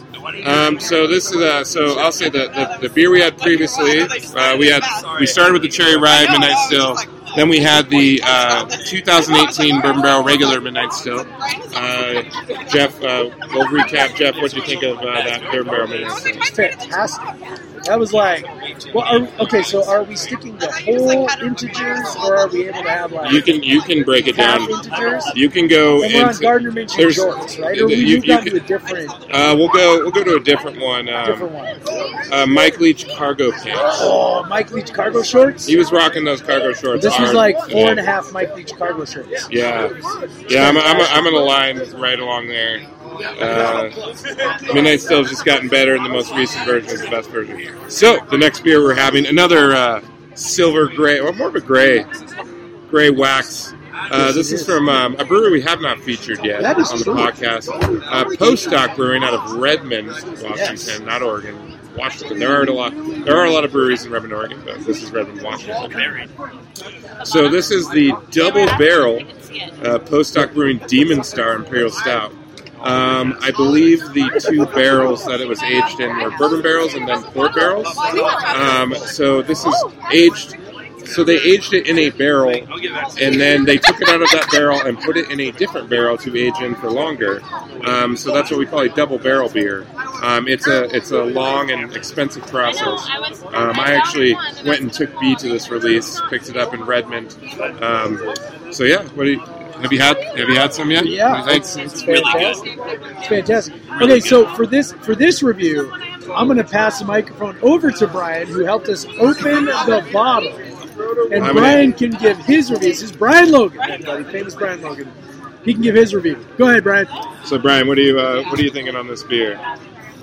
Um, so this is uh, so I'll say the, the, the beer we had previously. Uh, we had we started with the cherry rye midnight still. Then we had the uh, 2018 bourbon barrel regular midnight still. Uh, Jeff, uh, we'll recap. Jeff, what do you think of uh, that bourbon barrel midnight still? Fantastic. That was like, well, are, okay. So are we sticking to whole integers, or are we able to have like You can you can break it down. integers? You can go And we're on. Gardner Minshew there's- shorts, right? Or we you- moved you on to can- a different, Uh, we'll go we'll go to a different one. different Um, one. uh, Mike Leach cargo pants. Oh, Mike Leach cargo shorts. He was rocking those cargo shorts. This was like four Yeah. and a half Mike Leach cargo shorts. Yeah, yeah, I'm, I'm, I'm in a line right along there. Uh, Midnight has just gotten better, and the most recent version is the best version. So the next beer we're having another uh, silver gray, or more of a gray, gray wax. Uh, this is from um, a brewery we have not featured yet on the true. podcast. Uh, Postdoc Brewing out of Redmond, Washington, Yes. not Oregon. Washington. There are a lot. There are a lot of breweries in Redmond, Oregon, but this is Redmond, Washington. So this is the double barrel uh, Postdoc Brewing Demon Star Imperial Stout. Um, I believe the two barrels that it was aged in were bourbon barrels and then port barrels. Um, so this is aged. So they aged it in a barrel, and then they took it out of that barrel and put it in a different barrel to age in for longer. Um, so that's what we call a double barrel beer. Um, it's a it's a long and expensive process. Um, I actually went and took B to this release, picked it up in Redmond. Um, so yeah, what do you, have you had? Have you had some yet? Yeah, it's, it's fantastic. It's fantastic. Okay, so for this for this review, I'm going to pass the microphone over to Brian, who helped us open the bottle, and I'm Brian can give his review. This is Brian Logan, everybody, famous Brian Logan. He can give his review. Go ahead, Brian. So Brian, what are you uh, what are you thinking on this beer?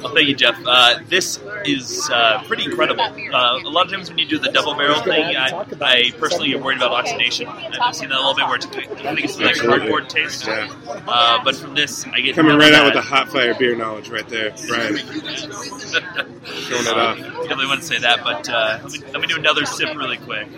Well, thank you, Jeff. Uh, this is uh, pretty incredible. Uh, a lot of times when you do the double barrel thing, I, I personally am worried about oxidation. I've seen that a little bit where it's, I think it's like cardboard taste. Uh, but from this, I get Coming right out with the hot fire beer knowledge right there, Brian. Showing it off. *laughs* Definitely want to say that, but uh, let, me, let me do another sip really quick.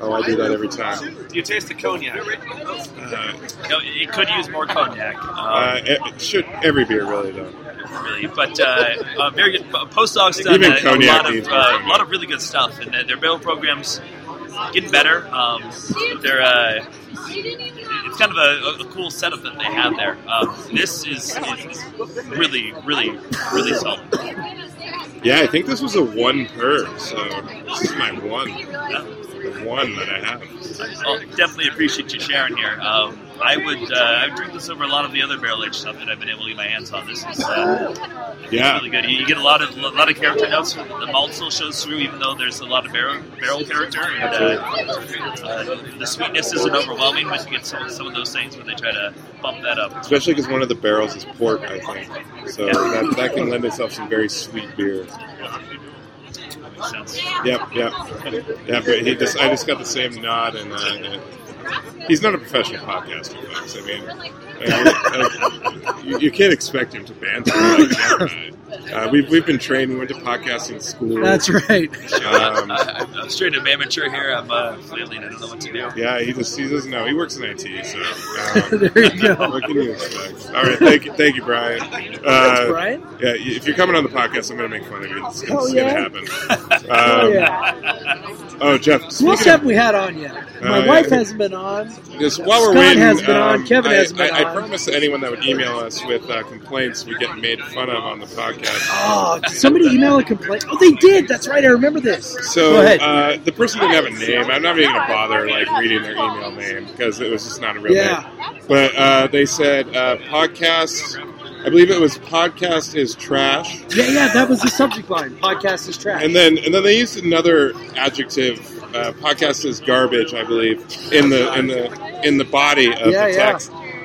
Oh, I do that every time. You taste the cognac. Uh, No, it could use more cognac. Um, uh, it should every beer really though. Really. But uh, uh, very good. Postdoc's done Even a, a lot of uh, a lot of really good stuff, and uh, their barrel programs getting better. Um, they're uh, it's kind of a, a cool setup that they have there. Um, this is, is really, really, really solid. Yeah, I think this was a one per, so this is my one. The one that I have. I'll definitely appreciate you sharing here. Um, I would uh, I would drink this over a lot of the other barrel aged stuff that I've been able to get my hands on. This is uh, Yeah. really good. You, you get a lot of a lot of character notes. The malt still shows through, even though there's a lot of barrel barrel character. And uh, uh, the sweetness isn't overwhelming, but you get some, some of those things when they try to bump that up. Especially because one of the barrels is port, I think. So that, that can lend itself some very sweet beer. Sense. Yep, yep, yeah. But he just, I just got the same nod, and uh, he's not a professional podcaster, folks. I mean, uh, you, you can't expect him to banter. Like that. Uh, we've we've been trained. We went to podcasting school. That's right. Um, I, *laughs* I'm straight up amateur here. I'm uh, flailing. I don't know what to do. yeah, he just he doesn't know. He works in IT, so um, *laughs* there you go. what can you expect? All right, thank you, thank you, Brian. Thanks, Uh, Brian. Yeah, if you're coming on the podcast, I'm going to make fun of you. It's, Oh, it's yeah? going to happen. *laughs* Oh Um, yeah. Oh, Jeff. Who else haven't we had on yet? My Uh, wife yeah. hasn't been on. just while we're Scott waiting, hasn't been on, um, Kevin I, hasn't been I, I on. promise that anyone that would email us with uh, complaints we get made fun of on the podcast. Oh, did somebody email a complaint? Oh, they did. That's right. I remember this. So Go ahead. uh, the person didn't have a name. I'm not even going to bother like reading their email name because it was just not a real Yeah. name. But uh, they said uh, podcast. I believe it was podcast is trash. yeah, yeah, that was the subject line. Podcast is trash. And then and then they used another adjective. Uh, podcast is garbage, I believe, in the in the in the body of Yeah, the yeah.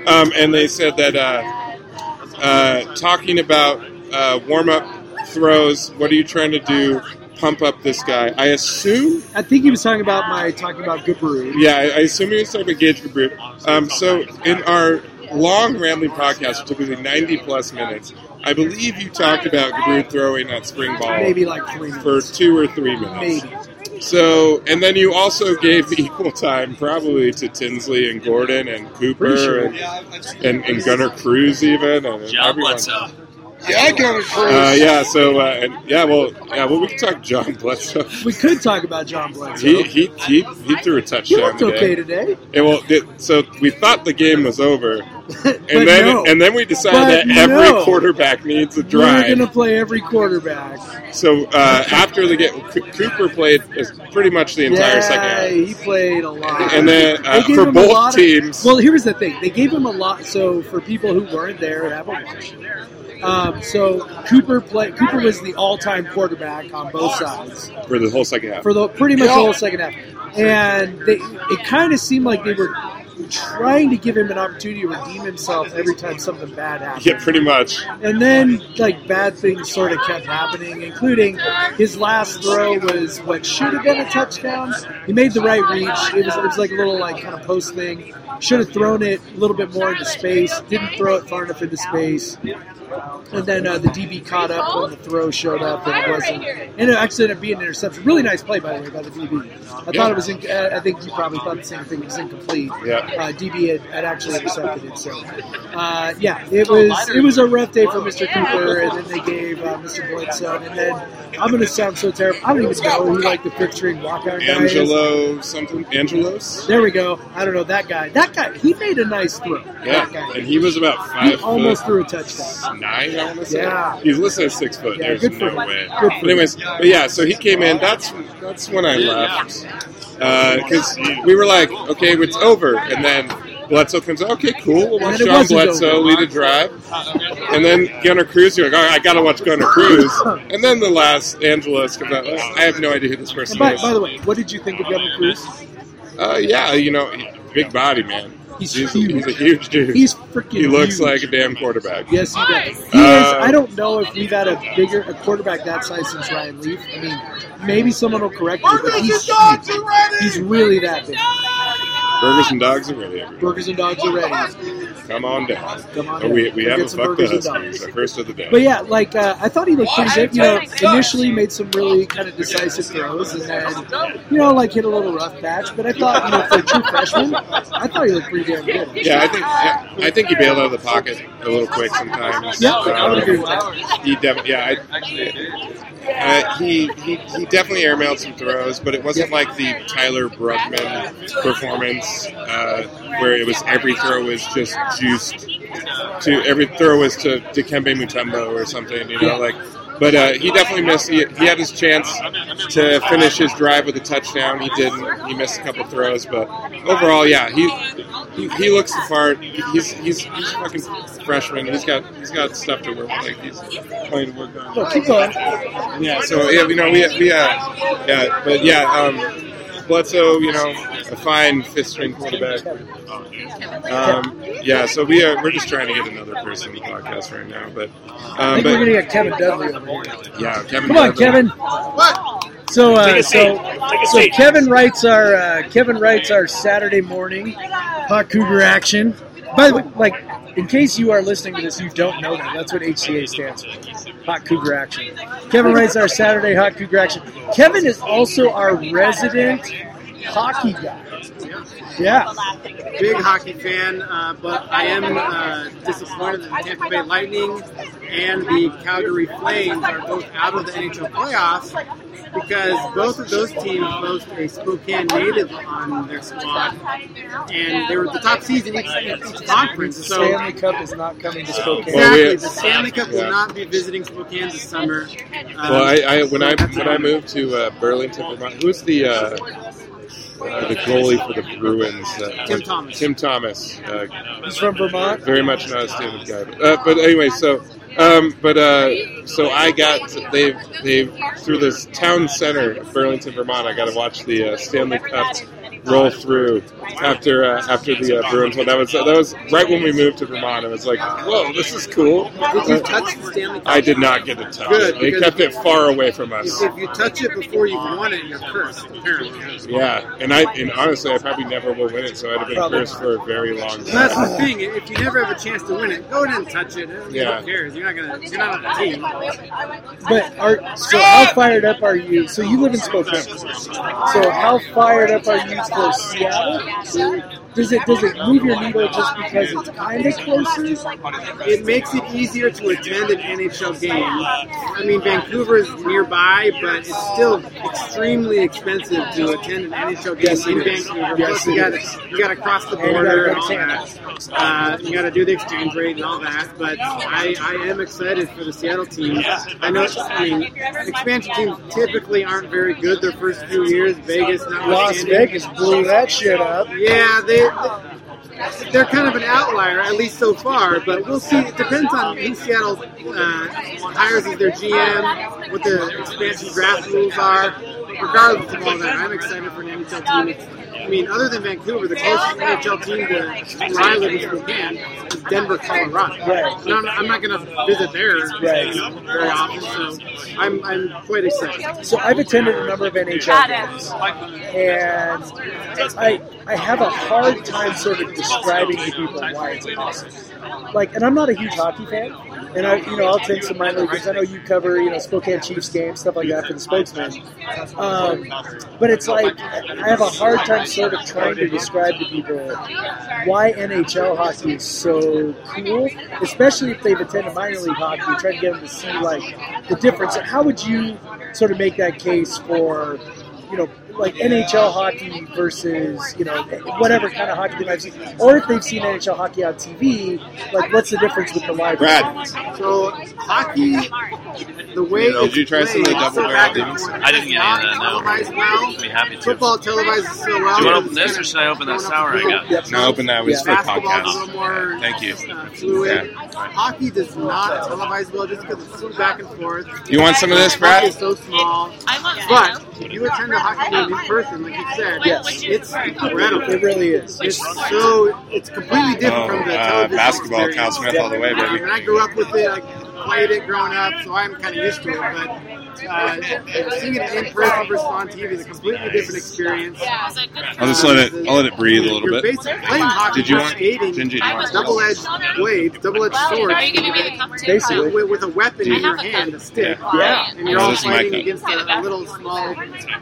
Um, and they said that uh, uh, talking about uh, warm up throws. What are you trying to do? Pump up this guy. I assume. I think he was talking about my talking about good. Yeah, I, I assume he was talking about Gage Gubrud. Um, so in our long rambling podcast, which took typically ninety plus minutes, I believe you talked about Gubrud throwing that spring ball Maybe like three minutes. for two or three minutes. Maybe. So, and then you also gave *laughs* equal time probably to Tinsley and Gordon and Cooper sure. and, and, and Gunner Cruz even and John everyone. Bledsoe. Yeah, I Gunner Cruz. Uh, yeah, so uh, and yeah, well, yeah, well, we can talk John Bledsoe. *laughs* We could talk about John Bledsoe. He he he, he threw a He touchdown looked today. okay today. Yeah, well, it, so we thought the game was over, *laughs* but and then no. and then we decided But that every no. quarterback needs a drive. We're going to play every quarterback. So uh, after the game, Co- Cooper played pretty much the entire yeah, second half. he played a lot. And then uh, for both lot of- teams, well, here's the thing: they gave him a lot. So for people who weren't there, haven't watched. Um, so Cooper play, Cooper was the all-time quarterback on both sides for the whole second half. for the pretty much the whole second half, and they, it kind of seemed like they were trying to give him an opportunity to redeem himself every time something bad happened. Yeah, pretty much. And then, like, bad things sort of kept happening, including his last throw was what should have been a touchdown. He made the right reach. It was, it was like a little, like, kind of post thing. Should have thrown it a little bit more into space. Didn't throw it far enough into space. And then uh, the DB caught up when the throw showed up, and it wasn't. And it actually ended up being an interception. Really nice play, by the way, by the DB. I Yeah. thought it was. In, uh, I think you probably thought the same thing. It was incomplete. Yeah. Uh, DB had, had actually intercepted it. So, uh, yeah, it was it was a rough day for Mr. Cooper, and then they gave uh, Mr. Bledsoe, and then I'm going to sound so terrible. I don't even know who like the fifth string walkout guy is. Angelo something. Angelos. There we go. I don't know that guy. That guy. He made a nice throw. Yeah, That guy. and he was about He five almost foot through a touchdown. Nine. I want to say. Yeah. he's listed as six foot. Yeah, There's no way. But anyways, but yeah, so he came in. That's that's when I left because we were like, okay, it's over, and then. Bledsoe comes out. Okay, cool. We'll watch John Bledsoe lead a drive, and then Gunner Cruz. You're like, oh, I gotta watch Gunner Cruz, *laughs* and then the last Angelos comes out. I have no idea who this person by, is. by the way, what did you think of Gunner Cruz? Uh, yeah, you know, big body man. He's he's, huge. he's a huge dude. He's freaking. he looks huge. like a damn quarterback. Yes, he does. He is. Uh, I don't know if we've had a bigger a quarterback that size since Ryan Leaf. I mean, maybe someone will correct me, but he's huge. He's really that big. Burgers and dogs are ready. everybody. Burgers and dogs are ready. Come on down. Come on Oh, we we haven't get fucked the burgers Huskies. The first of the day. But yeah, like uh, I thought he looked pretty good. You know, initially made some really kind of decisive throws, and then you know, like hit a little rough patch. But I thought, you know, for a true freshman, I thought he looked pretty damn good. Yeah, I think yeah, I think he bailed out of the pocket a little quick sometimes. Yeah, I would agree with Um, He definitely, yeah, I, uh, he, he he definitely airmailed some throws, but it wasn't like the Tyler Bruggman performance uh, where it was every throw was just juiced to every throw was to Dikembe Mutombo or something, you know, like. But uh, he definitely missed. He, he had his chance to finish his drive with a touchdown. He didn't. He missed a couple throws, but overall, yeah, he he, he looks the part. He's he's he's a fucking freshman. He's got he's got stuff to work. Like he's plenty to work on. Keep going. Yeah. So yeah, you know we we uh, yeah, but yeah, um, Bledsoe, you know, a fine fifth string quarterback. Um, yeah. So we are we're just trying to get another person in the podcast right now, but I um, think we're gonna get Kevin Dudley over here. yeah, Kevin. Come on, Dudley. Kevin. So, uh, so, seat. Take a so. Kevin writes our uh, Kevin writes our Saturday morning hot cougar action. By the way, like in case you are listening to this, you don't know that. That's what HCA stands for. Hot cougar action. Kevin writes our Saturday hot cougar action. Kevin is also our resident hockey guy. Yeah. big hockey fan, uh, but I am uh, disappointed that the Tampa Bay Lightning and the Calgary Flames are both out of the NHL playoffs because both of those teams boast a Spokane native on their squad, and they were the top seeds in each, each conference. The Stanley Cup is not coming to Spokane. Well, exactly, we- the Stanley Cup will not be visiting Spokane this summer. Um, Well, I, I when I that's when I moved to uh, Burlington, Vermont, who's the uh, the goalie for the Bruins? Uh, Tim Thomas. Tim Thomas. Uh, He's from Vermont. very much not a standard guy. But, uh, but anyway, so um, but uh, so I got they they through this town center of Burlington, Vermont. I got to watch the uh, Stanley Cup roll through after uh, after the uh, Bruins won. That was that was right when we moved to Vermont. It was like, whoa, this is cool. Did you touch the Stanley Cup? I did not get it touch. Good, They kept it far away from us. If, if you touch it before you've won it, you're cursed. Apparently. Yeah, and I and honestly, I probably never will win it, so I'd have been Probably cursed for a very long time. that's the thing. If you never have a chance to win it, go ahead and touch it. Yeah. Who cares? You're not gonna. You're not on a team. But are so how fired up are you? So you live in Spokane. So how fired up are you for Seattle? Does it does it move your needle just because it's kind of closer? It makes it easier to attend an NHL game. I mean, Vancouver is nearby, but it's still extremely expensive to attend an NHL game Yes, in. Vancouver. Yes, Plus, you it got to you got to cross the And you border gotta and all that. Uh, you got to do the exchange rate and all that. But I, I am excited for the Seattle team. I know. I mean, expansion teams typically aren't very good their first few years. Vegas, not Las Vegas blew that shit up. Yeah, they they're kind of an outlier, at least so far. But we'll see. It depends on who Seattle uh, hires as their GM, what the expansion draft rules are. Regardless of all that, I'm excited for an NHL team. It's, I mean, other than Vancouver, the closest NHL team to where I live in Spokane is Denver, Colorado. Right. And I'm, I'm not going to visit there Right. you know, very often, so I'm, I'm quite excited. So I've attended a number of NHL games, and I I have a hard time sort of describing to people why it's awesome. Like, and I'm not a huge hockey fan, and I you know I'll take some minor league games. I know you cover you know Spokane Chiefs games, stuff like that for the spokesman. Um, but it's like I have a hard time sort of trying to describe to people why NHL hockey is so cool, especially if they've attended minor league hockey. Try to get them to see like the difference. How would you sort of make that case for you know like NHL hockey versus you know whatever kind of hockey they might have seen, or if they've seen NHL hockey on TV, like what's the difference with the live? Brad. So hockey, the way Did you try some of the it's double so barrel back demons? I didn't get any of that, no. Televised well. I'd be happy to. Football televises so well. Do you want to that open it's this, kinda or should I open that going sour I the got? field. No, open that. We Yeah. just for the Basketball's a podcast. little more Thank you. uh, fluid. Yeah. Hockey does not televise well just because it's so back and forth. You want some of this, Hockey Brad? is so small. I want But if you attend a hockey game in person, like you said, Yes. it's incredible. It really is. It's so it's completely different Oh, from the uh, television basketball, experience. Kyle Smith all the way, baby. and I grew up with it. I played it growing up, so I'm kind of used to it. But uh, seeing it in person versus on TV is a completely different experience. I'll just let it. I'll let it breathe a little You're bit. basically playing hockey. Did you want- skating? Gingy, do you want double-edged blades, double-edged swords. Are you giving me the cup too? Basically. With, with a weapon in your hand, a stick. Yeah. And you're Oh, all this is my fighting cup. against a, a little small, I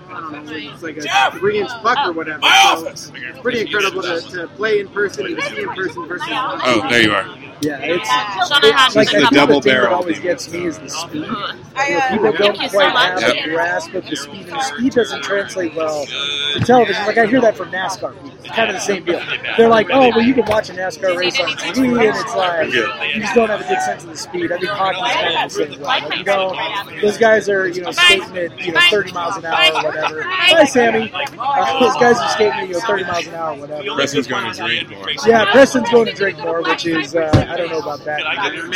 don't know, it's like a three-inch puck or whatever. So it's pretty incredible to, to play in person and to see in person versus. Oh, there you are. Yeah, it's Shauna has like This I is the double the thing that barrel always demon. gets me is the speed. You know, Thank people don't you so much. have Yep. a grasp of the speed, and the speed doesn't translate well to television. Like I hear that from NASCAR people. It's kind of the same deal. They're like, "Oh, well, you can watch a NASCAR race on TV, and it's like you just don't have a good sense of the speed." I think hockey's kind of the same way. Like, you know, those guys are you know skating at you know 30 miles an hour or whatever. Hi, Sammy. Uh, those guys are skating at you know 30 miles an hour or whatever. Preston's going to drink more. Yeah, Preston's going to drink more, which is uh, I don't know about that.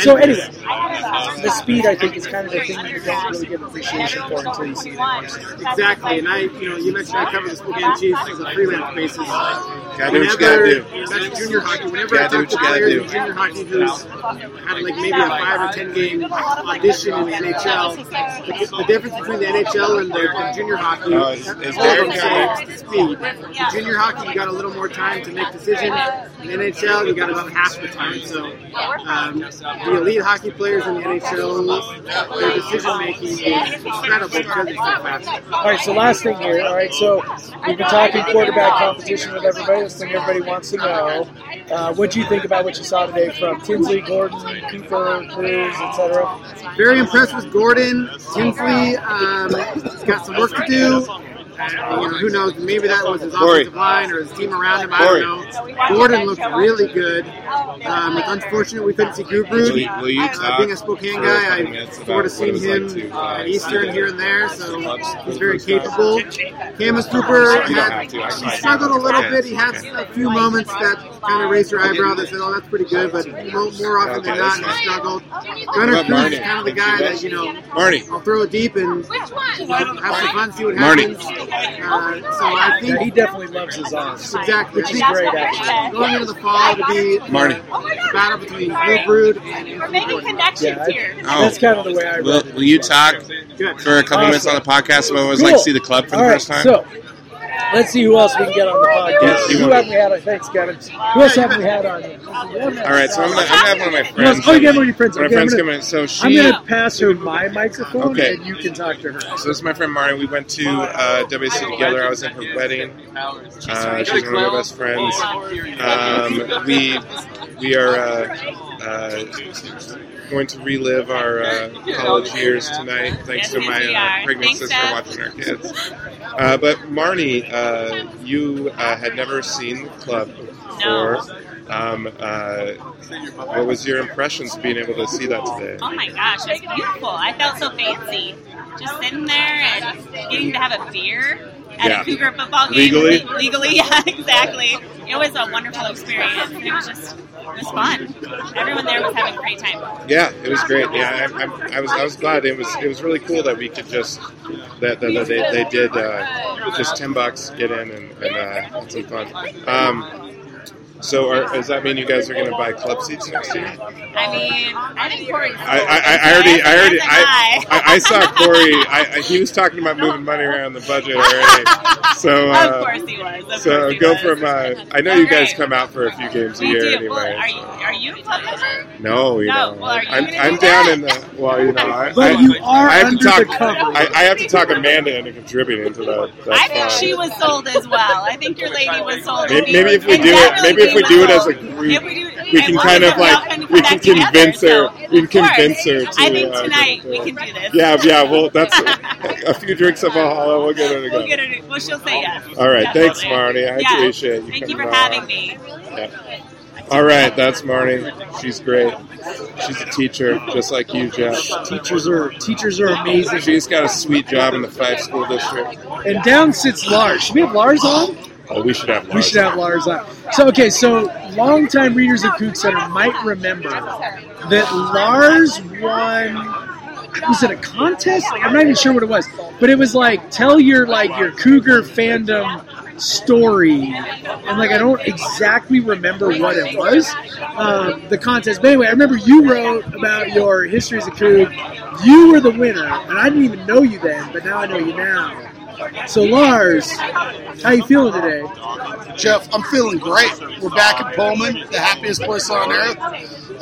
So anyway, the speed I think is kind of the thing that you don't really get appreciation for until you see it in person. Exactly, and I, you know, you mentioned I cover the Spokane Chiefs as a freelance basis. Gotta do what you gotta do. you know, that's junior hockey. Whenever I Gotta do talk to what you gotta players do. in junior hockey who's had like maybe a five or ten game audition in the NHL, the, the difference between the NHL and the, the junior hockey Oh, is- is all of them Derek say it's the speed. In junior hockey, you got a little more time to make decisions. In NHL, you got about half the time. So um, the elite hockey players in the NHL, their decision making is incredible because it's so fast. All right, so last thing here. All right, so we've been talking quarterback competition with everybody. This thing everybody wants to know. Uh, what do you think about what you saw today from Tinsley, Gordon, Cooper, Cruz, etc.? Very impressed with Gordon. Tinsley um, got some work to do. You know, who knows? Maybe that was his Corey. offensive line or his team around him. I don't know. Gordon looked really good. Um, it's unfortunate we couldn't see Will Gubrud. you, will you Uh, being a Spokane guy, a couple I've minutes sort about of seen him was like to, uh, uh, at Eastern here and there, so he's very capable. Cammon Cooper You had, have to. I he struggled a little bit. He had a few moments that kind of raised your eyebrow that said, "Oh, that's pretty good," but more often than not, he struggled. What Gunner Cruz is kind of the guy that you know Marty. I'll throw it deep and have some fun, see what Marty. Happens. Uh, so I Yeah, he definitely loves his arms. exactly. Which is great, actually. Going into the fall to be Marty. a battle between Gubrud and We're making connections Yeah, here. Oh. That's kind of the way I Will, it. will you talk Good. for a couple minutes on the podcast about what it was like Cool. to see the club for All the right, first time? So, let's see who else we can get on the podcast. Yeah, you who want- haven't we had? on- Thanks, Kevin. Who else haven't we had on? All right, so I'm gonna, I'm gonna have one of my friends. Oh, you got one of your friends. One of Okay, my friends gonna- come in. So she. I'm going to pass her my microphone, Okay. and you can talk to her. So this is my friend Marty. We went to uh, WC together. I was at her wedding. Uh, she's one of my best friends. Um, we we are uh, uh, going to relive our uh, college years tonight, thanks to my uh, pregnant Thanks, sister Dad. watching our kids. Uh, but Marnie, uh, you uh, had never seen the club before. Um, uh, what was your impressions being able to see that today? Oh my gosh, it's beautiful. I felt so fancy. Just sitting there and getting to have a beer at Yeah. a Cougar football game. Legally? *laughs* Legally, *laughs* yeah, exactly. It was a wonderful experience. It was just it was fun. Everyone there was having a great time. Yeah, it was great. Yeah, I, I, I was I was glad it was it was really cool that we could just that, that, that they, they did uh, just ten bucks get in and, and uh, had some fun. Um, so are, does that mean you guys are going to buy club seats next year? I mean, I think Corey. I, I, I already, I already, I, I, I saw Corey. I, I, he was talking about moving money around the budget already. So, uh, of course he was. Of so he go was. from. Uh, I know you guys come out for a few games a year anyway. Well, are you are you a club member? No, you No, know, well, are you I'm, I'm do down that? in the. Well, you know, I, But I, you are I have under to talk. the cover. I, I have to talk Amanda into contributing to that. that I think she was sold as well. I think your lady was sold. Maybe, maybe if we do it, definitely maybe if we do it as a group, If we we can kind of like we can that together, convince her. so- We can convince her to. I think uh, tonight to- we can do this. Yeah, yeah. Well, that's *laughs* a few drinks of Valhalla. We'll get her to go. We'll get her. To, well, she'll say yes. All right, thanks, Definitely. Marnie. I Yeah. appreciate you Thank you for by. having me. Yeah. All right, that's Marnie. She's great. She's a teacher, just like you, Jeff. Teachers are teachers are amazing. She's got a sweet job in the five school district. And down sits Lars. Should we have Lars on? Oh, we should have. Lars. We should have Lars on. So okay, so longtime readers of Coug Center might remember that Lars won. Was it a contest? Like, I'm not even sure what it was, but it was like tell your like your Cougar fandom story, and like I don't exactly remember what it was, um, the contest. But anyway, I remember you wrote about your histories of Coug. You were the winner, and I didn't even know you then, but now I know you now. So Lars, how you feeling today? Jeff, I'm feeling great. We're back in Pullman, the happiest place on earth.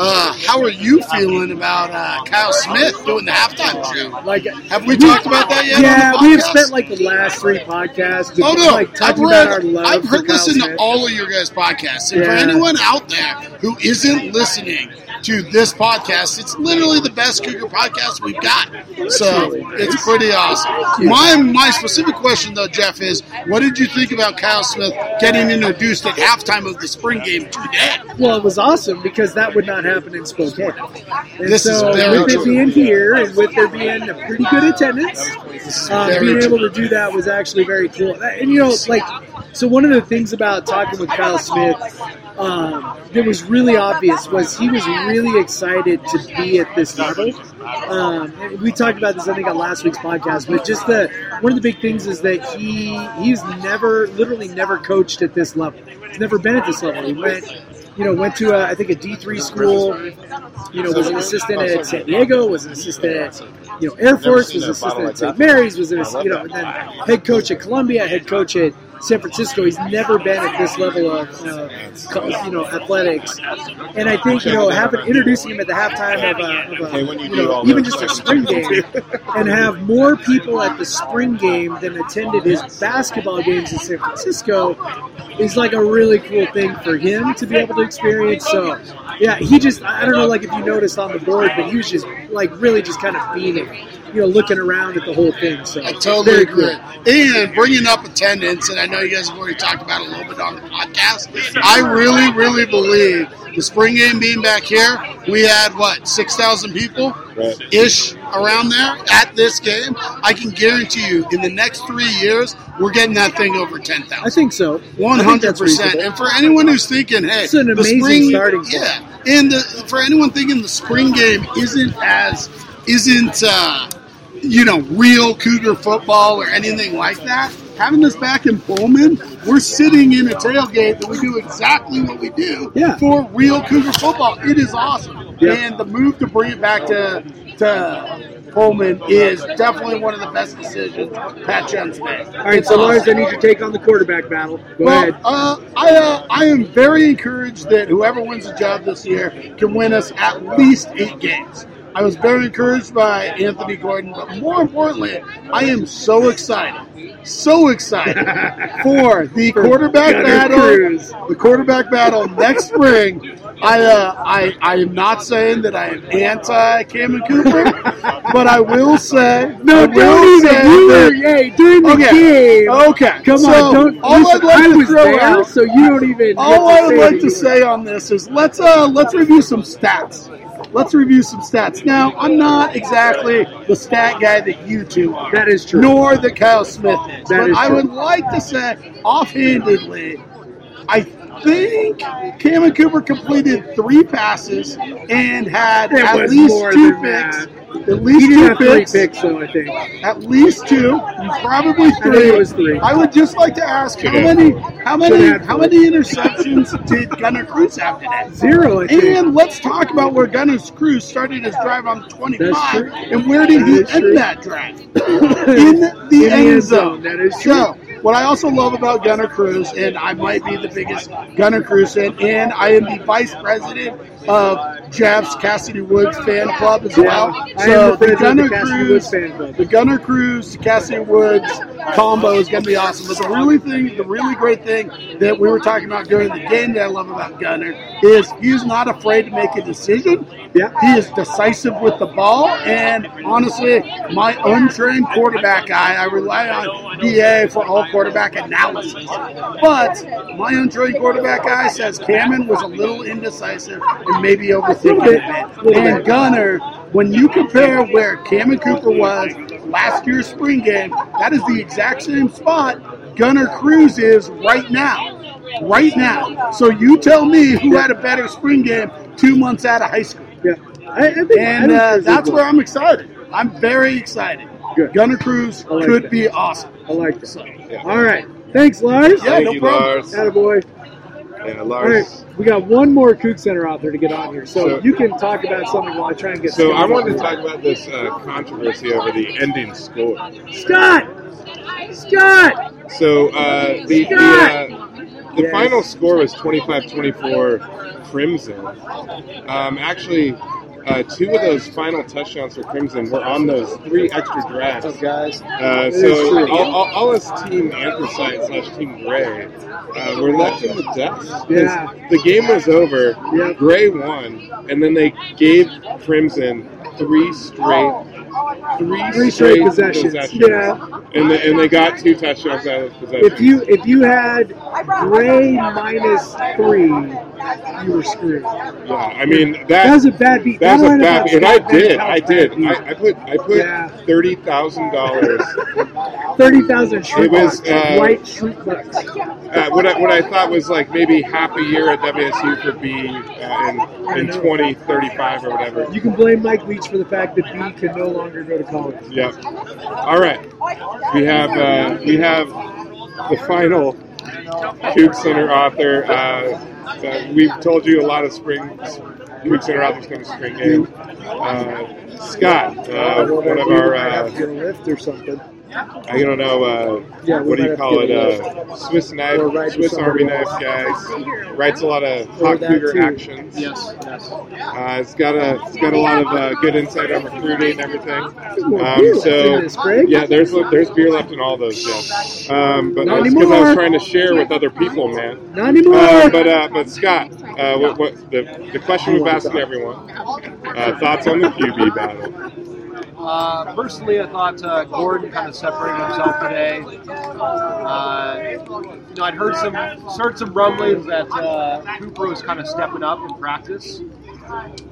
Uh, how are you feeling about uh, Kyle Smith doing the halftime show? Like, have we talked about that yet? Yeah, we have spent like the last three podcasts Oh no! like I've read, about our love I've heard listen to all of your guys' podcasts, and for anyone out there who isn't listening to this podcast, it's literally the best Cougar podcast we've got. So it's pretty awesome. My my specific question though, Jeff, is what did you think about Kyle Smith getting introduced at halftime of the spring game today? Well, it was awesome because that would not happen in Spokane. And This is so, very with it being here and with there being a pretty good attendance, uh, being able to do that was actually very cool. And you know, like, so one of the things about talking with Kyle Smith um, that was really obvious was he was really excited to be at this level. Um, we talked about this, I think, on last week's podcast. But just the one of the big things is that he he's never, literally, never coached at this level. He's never been at this level. He went, you know, went to a, I think a D three school. You know, was an assistant at San Diego, was an assistant at you know Air Force, was an assistant at St. Mary's, was an you know, and then head coach at Columbia, head coach at San Francisco. He's never been at this level of uh, you know athletics, and I think you know having introducing him at the halftime of a, of a you know even just a spring game, and have more people at the spring game than attended his basketball games in San Francisco is like a really cool thing for him to be able to experience. So, yeah, he just, I don't know, like if you noticed on the board, but he was just like really just kind of beaming, you know, looking around at the whole thing. So, I totally agree. cool. And bringing up attendance, and I know you guys have already talked about it a little bit on the podcast. I really, really believe the spring game being back here, we had what six thousand people ish around there at this game. I can guarantee you, in the next three years, we're getting that thing over ten thousand. I think so. One I think hundred that's percent. And for anyone who's thinking, hey, It's an the amazing spring, starting point. yeah, and the, for anyone thinking the spring game isn't as isn't uh, you know real Cougar football or anything like that. Having this back in Pullman, we're sitting in a tailgate that we do exactly what we do Yeah. for real Cougar football. It is awesome, Yeah. and the move to bring it back to to Pullman is definitely one of the best decisions Pat Chun made. All right, so Lars, I need your take on the quarterback battle. Go Well, ahead. uh, I uh, I am very encouraged that whoever wins the job this year can win us at least eight games. I was very encouraged by Anthony Gordon, but more importantly, I am so excited, so excited *laughs* for the quarterback battle. Cruz. The quarterback battle next spring. I, uh, I I am not saying that I am anti Cameron Cooper, *laughs* but I will say No, I don't will even. say that- hey, during the Okay. game. Okay, Come so on, don't. All listen, I'd like I to throw there, out, so you don't even. all I would say like to say on this is let's uh let's review some stats. Let's review some stats. Now, I'm not exactly the stat guy that you two are. That is true. Nor that Kyle Smith is. That but is I true. would like to say offhandedly, I think Cameron Cooper completed three passes and had It at least two picks. that. At least two picks. picks, though, I think. At least two, probably three. was three. I would just like to ask how many, how many, how many interceptions did Gunner Cruz have today? Zero, I think. And let's talk about where Gunner Cruz started his drive on 25, and where did That he end true. that drive? *coughs* In the end zone. That is true. So, what I also love about Gunner Cruz, and I might be the biggest Gunner Cruz fan, and I am the vice president of Jeff's Kassidy Woods fan club as well. So the Gunner Gunnar the Kassidy Cruz, the Gunner Cruz to Kassidy Woods combo is going to be awesome. But the really thing, the really great thing that we were talking about during the game that I love about Gunner is he's not afraid to make a decision. Yeah. He is decisive with the ball, and honestly, my untrained quarterback guy, I rely on BA for all quarterback analysis. But my untrained quarterback guy says Cameron was a little indecisive and maybe overthinking it. And Gunner, when you compare where Cameron Cooper was last year's spring game, that is the exact same spot Gunner Cruz is right now. Right now. So you tell me who had a better spring game two months out of high school. Yeah. I, I think, And uh, that's where I'm excited. I'm very excited. Good. Gunner Cruz like could that. be awesome. I like that. All right. Thanks, Lars. Yeah, Thank no you, problem. Lars. Attaboy. Yeah, Lars. right. We got one more Coug Center out there to get on here. So, So- you can talk about something while I try and get So I wanted to talk about this uh, controversy over the ending score. Scott! Scott! So uh, the the, uh, the Yes. final score was 25-24 Crimson. Um, actually, uh, two of those final touchdowns for Crimson were on those three extra drives. guys. Uh, It is so all, all, all his team anthracite slash team Gray uh, were left in the dust. Yeah. The game was over. Yeah. Gray won, and then they gave Crimson three straight, three, Three straight possessions. Yeah. And they, and they got two touchdowns out of possessions. If you if you had Gray minus three, you were screwed. yeah, I mean that. That was a bad beat. That's That a bad, beat, and I did, I did. I, I put, I put Yeah. thirty thousand dollars. Thirty thousand It was, uh, white shrimp bucks. Uh, what I, what I thought was like maybe half a year at WSU for B uh, in in twenty thirty five or whatever. You can blame Mike Leach for the fact that B can no longer go to college. Yep. All right. We have uh, we have the final Coug Center author. Uh, uh, we've told you a lot of spring Coug Center authors come to spring game. Uh, Scott, uh, one of our uh, lift or something. I don't know. Uh, Yeah, what do you call it? Uh, Swiss knife, Swiss Army knife guys. Writes a lot of hot that cougar too. actions. Yes, yes. Uh, it's got a it's got a lot of uh, good insight on recruiting and everything. Um, so in this, Greg. yeah, there's there's beer left in all those. Yeah. Um, but Not that's because I was trying to share with other people, man. Not anymore. Uh, but uh, but Scott, uh, what, what the the question we've asked everyone? Uh, thoughts on the QB battle? Uh, personally, I thought uh, Gordon kind of separated himself today. Uh, you know, I'd heard some heard some rumblings that uh, Cooper was kind of stepping up in practice.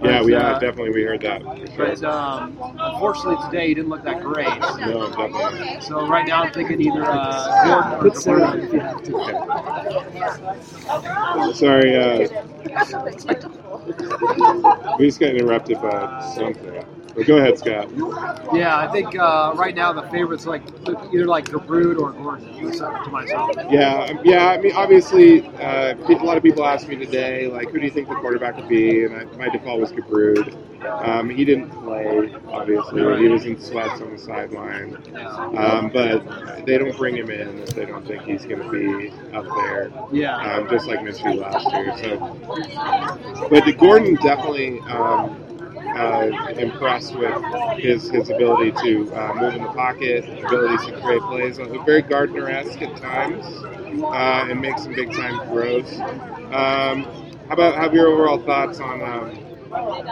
Yeah, we uh, definitely we heard that. Sure. But um, unfortunately, today he didn't look that great. No, definitely. So right now, I'm thinking either uh, Gordon or Put Sarah if you have to. Sorry, uh, *laughs* we just got interrupted by something. But go ahead, Scott. Yeah, I think uh, right now the favorites like either like Gubrud or Gordon to myself. Yeah, um, yeah. I mean, obviously, uh, a lot of people asked me today, like, who do you think the quarterback would be? And I, my default was Gubrud. Um, he didn't play, obviously. He was in sweats on the sideline. Um, but they don't bring him in if they don't think he's going to be up there. Yeah. Um, just like Minshew last year. So, but the Gordon definitely um, uh, impressed with his his ability to uh, move in the pocket, ability to create plays. Very Gardner-esque at times, uh, and make some big time throws. Um, how about have your overall thoughts on um,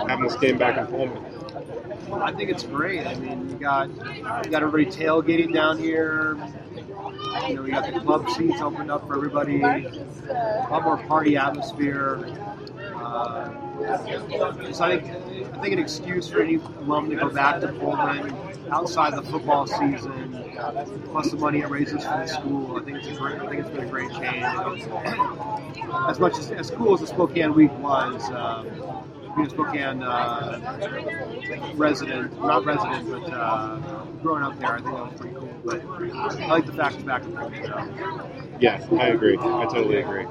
having this game back in Pullman? I think it's great. I mean, you got you got everybody tailgating down here. You know, we got the club seats opened up for everybody. A lot more party atmosphere. Uh, So I think an excuse for any alum to go back to Pullman outside the football season, plus the money it raises for the school. I think it's a great. I think it's been a great change. As much as as cool as the Spokane week was. Um, being a Spokane uh, resident, not resident, but uh, growing up there, I think that was pretty cool. But I like the fact it's back in Pullman. Yeah, I agree. I totally agree.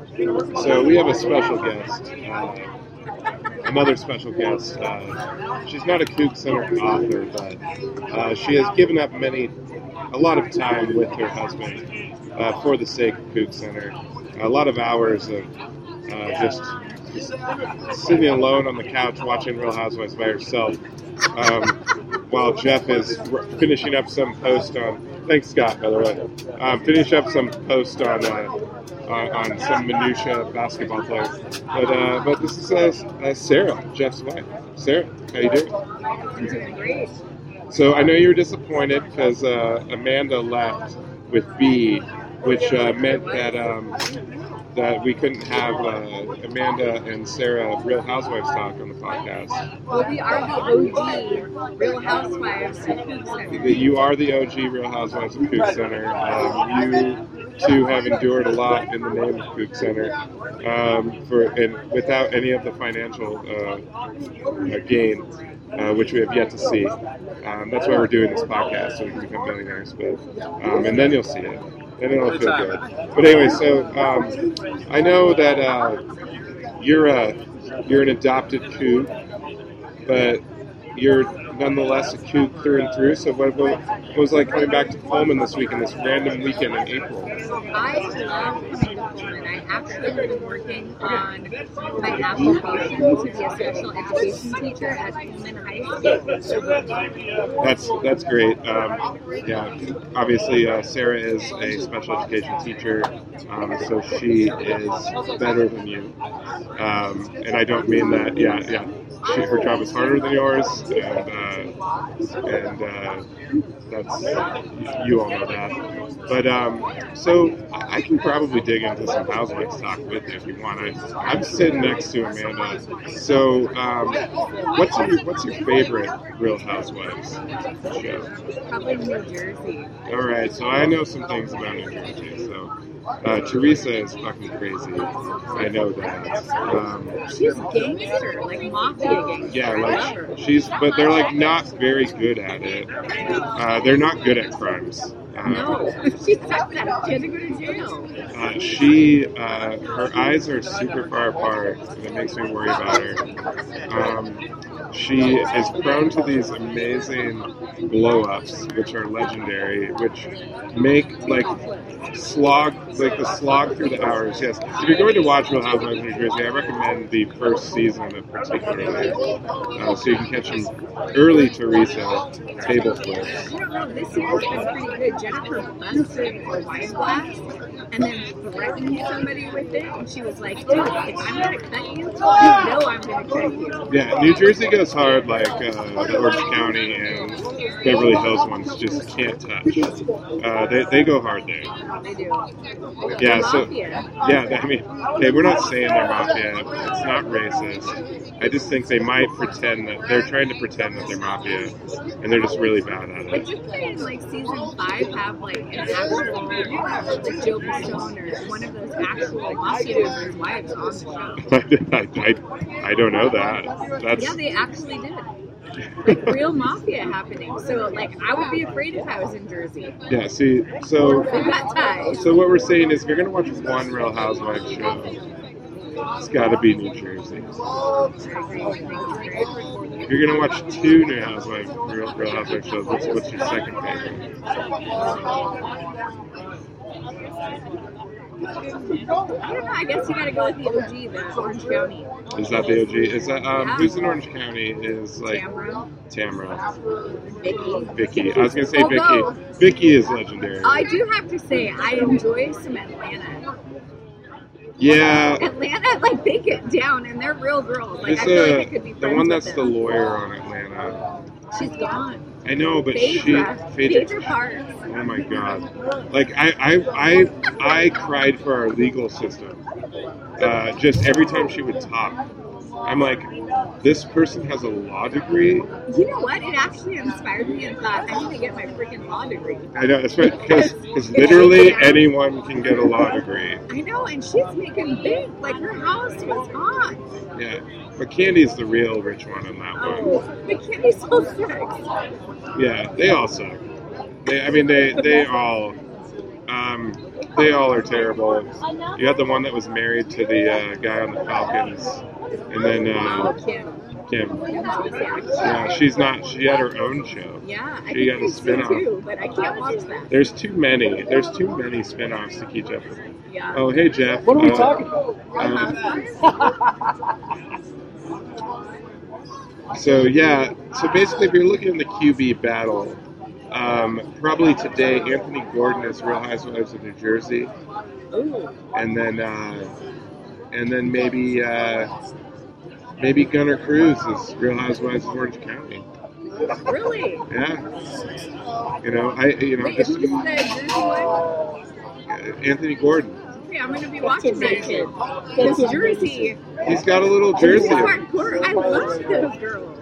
So we have a special guest, uh, another special guest. Uh, she's not a Coug Center author, but uh, she has given up many, a lot of time with her husband uh, for the sake of Coug Center. A lot of hours of uh, just, just sitting alone on the couch watching Real Housewives by herself, um, while Jeff is r- finishing up some post on. Thanks, Scott, by the way. Um, finish up some post on uh, on, on some minutia basketball player. But uh, but this is uh, uh, Sarah, Jeff's wife. Sarah, how you doing? I'm doing great. So I know you were disappointed because uh, Amanda left with B, which uh, meant that um, that we couldn't have uh, Amanda and Sarah Real Housewives talk on the podcast. Well, we are the OG Real Housewives of Coug Center. You are the OG Real Housewives of Coug Center. Um, you two have endured a lot in the name of Coug Center, um, for and without any of the financial uh, uh, gain, uh, which we have yet to see. Um, that's why we're doing this podcast so we can become millionaires. But um, and then you'll see it, and it'll feel good. But anyway, so um, I know that uh, you're a you're an adopted Coug, but you're nonetheless a Coug through and through. So what, what, what was like coming back to Pullman this weekend, this random weekend in April? I love coming to Pullman. I actually have been working on my application to be a special education teacher at Pullman High School. That's that's great. Um, yeah, obviously uh, Sarah is a special education teacher, um, so she is better than you. Um, and I don't mean that. Yeah, yeah. She, her job is harder than yours, and uh, and uh, that's you all know that. But um, so I can probably dig into some housewives talk with you if you want. I, I'm sitting next to Amanda. So um, what's your what's your favorite Real Housewives show? Probably New Jersey. All right, so I know some things about New Jersey. So uh, Teresa is fucking crazy. I know that. Um, She's a gangster, like mafia gangster. yeah, like she's, but they're like not very good at it. Uh, they're not good at crimes. Uh, No, *laughs* she's that. She had to go to jail. Uh, she, uh, her eyes are super far apart, and it makes me worry about her. Um, she is prone to these amazing blow ups, which are legendary, which make like slog, like the slog through the hours. Yes, if you're going to watch Real Housewives of New Jersey, I recommend the first season in particularly, uh, so you can catch some early Teresa table flips. This pretty good. Jennifer busted wine glass and then threatened somebody with it, and she was like, "Dude, if I'm gonna cut you, you know I'm gonna cut you." Yeah, New Jersey goes hard like uh, the Orange County and Beverly Hills ones just can't touch. Uh, they, they go hard there. Yeah, so yeah, I mean, okay, we're not saying they're mafia. It's not racist. I just think they might pretend that they're trying to pretend that they're mafia, and they're just really bad at it. didn't they in like season five have like an actual like Joe Stone or one of those actual mafia wives on the show? *laughs* I, I, I don't know that. That's Yeah, they actually did. Like real mafia happening. So like I would be afraid if I was in Jersey. yeah. See, so. So what we're saying is, if you're gonna watch one Real Housewives show, it's got to be New Jersey. If you're gonna watch two New Housewives Real, Real Housewives shows, what's, what's your second favorite? I don't know. I guess you got to go with the OG, the Orange County. Is that the OG? Is that um, who's in Orange County? Is like Tamara. Tamara, Vicki. I was gonna say Although- Vicki. Vicki is legendary. I do have to say, I enjoy some Atlanta. Yeah. Atlanta, like they get down and they're real girls. Like Is I feel uh, like I could be the one that's the lawyer on Atlanta? She's gone. I know, but she Phaedra. Phaedra Parks. Oh my god! Like I, I, I, I cried for our legal system. Uh, just every time she would talk, I'm like, this person has a law degree. You know what? It actually inspired me and thought I need to get my freaking law degree. I know, that's right, *laughs* because because literally anyone can get a law degree. I know, and she's making big. Like her house was hot. Yeah, but Kandi's the real rich one on that one. Oh, the Kandi so sucks. Yeah, they all suck. They, I mean, they they all, um, they all are terrible. You had the one that was married to the uh, guy on the Falcons, and then Oh, uh, Kim. Kim. Yeah, Yeah, she's not. She had her own show. yeah I She think a they spin-off. too, but I can't watch that. There's too many. There's too many spin-offs to keep up with. Yeah. Oh, hey Jeff. What are we Uh, talking about? uh, *laughs* so yeah, so basically, if you're looking at the QB battle, um, probably today Anthony Gordon is Real Housewives of New Jersey, Ooh. and then uh, and then maybe uh, maybe Gunner Cruz is Real Housewives of Orange County. Really? Yeah, you know, I you know Wait, just who's Jersey one? Anthony Gordon. Okay, I'm gonna be watching that kid. Because Jersey. He's got a little He's jersey. hardcore. I love those girls.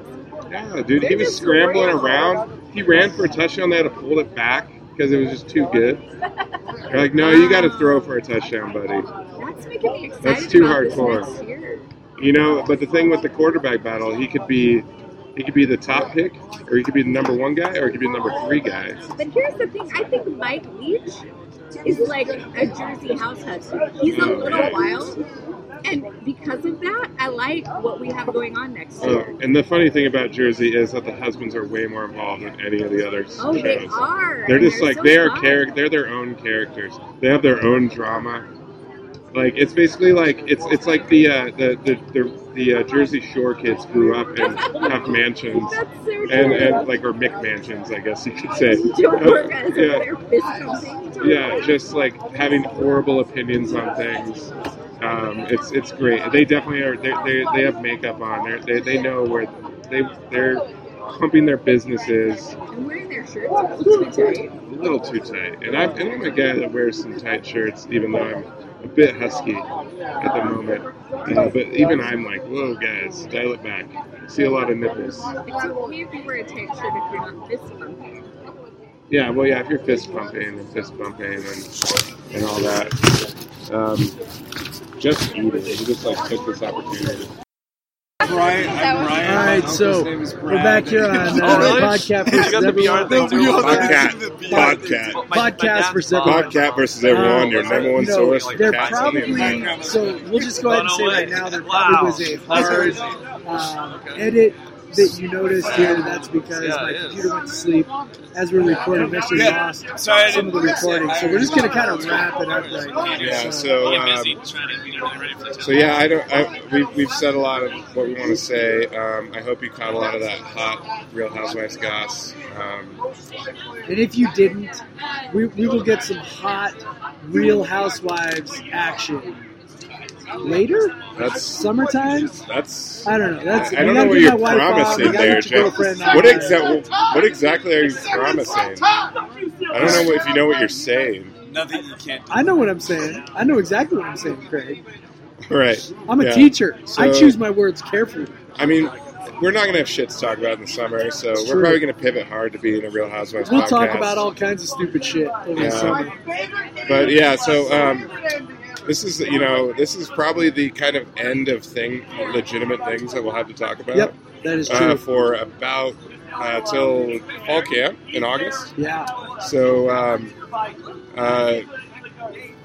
Yeah, dude, he was scrambling around. He ran for a touchdown. They had to pull it back because it was just too good. They're like, no, you got to throw for a um, touchdown, buddy. That's making me excited. That's too about this hardcore. You know, but the thing with the quarterback battle, he could be, he could be the top pick, or he could be the number one guy, or he could be the number three guy. But here's the thing: I think Mike Leach is like a Jersey house husband. He's a little wild, and because of that, I like what we have going on next Oh, year. and the funny thing about Jersey is that the husbands are way more involved than any of the other Oh, shows. they are. They're just like so they are fun. char- They're their own characters. They have their own drama. Like it's basically like it's it's like the uh, the the the, the uh, Jersey Shore kids grew up in have mansions *laughs* That's so and and like or McMansions, I guess you could say. *laughs* Don't work as yeah, they're fist pumping. yeah, just like having horrible opinions on things. Um, it's it's great. They definitely are. They, they, they have makeup on. They're, they they know where they they're pumping their businesses And wearing their shirts a little too tight. a little too tight. And I'm, and I'm a guy that wears some tight shirts, even though I'm a bit husky at the moment. Uh, but even I'm like, whoa, guys, dial it back. See a lot of nipples. It's okay if you wear a tight shirt if you're not fist pumping. Yeah, well, yeah, if you're fist pumping and fist bumping and, and all that. Um, just eat it. You just like took this opportunity. Brian, I'm All right, so we're back here on *laughs* uh, Oh, really? Podcast You versus got the VR everyone. thing too? Podcast. Podcast. Podcast versus everyone. Podcast versus everyone, your number one you know, source for there cats on the probably internet. so we'll just go ahead and say right now there probably was a hard um, edit that you noticed here. That's because Yeah, my it is. computer went to sleep as we're recording. We actually Yeah. lost Sorry, I some of the recording, so we're just gonna kind of wrap it up right now. Yeah, so um, so yeah, I don't. I, we've we've said a lot of what we want to say. Um, I hope you caught a lot of that hot Real Housewives goss. Um, And if you didn't, we, we will get some hot Real Housewives action later. that's Summertime. that's. I don't know. That's I we don't know what you're my wife on, promising we there, get Jeff. What exactly? What exactly are you promising? I don't know if you know what you're saying. Nothing you can't do. I know what I'm saying. I know exactly what I'm saying, Craig. Right. I'm a Yeah. teacher. I choose my words carefully. I mean, we're not going to have shit to talk about in the summer, so we're probably going to pivot hard to being a Real Housewives We'll podcast. talk about all kinds of stupid shit over the summer. But yeah, so um, this is you know this is probably the kind of end of thing, legitimate things that we'll have to talk about. Yep, that is Uh, true. for about uh, till fall camp in August. Yeah. So um, uh,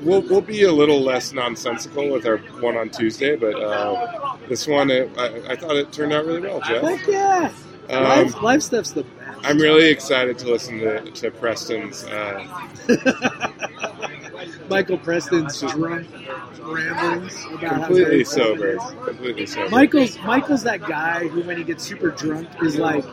we'll we'll be a little less nonsensical with our one on Tuesday, but uh, this one I, I thought it turned out really well, Jeff. Heck yeah. Um, life, life stuff's the best. I'm really excited to listen to, to Preston's. *laughs* Michael Preston's drunk ramblings about completely very- sober. Completely sober. Michael's Michael's that guy who, when he gets super drunk, is like,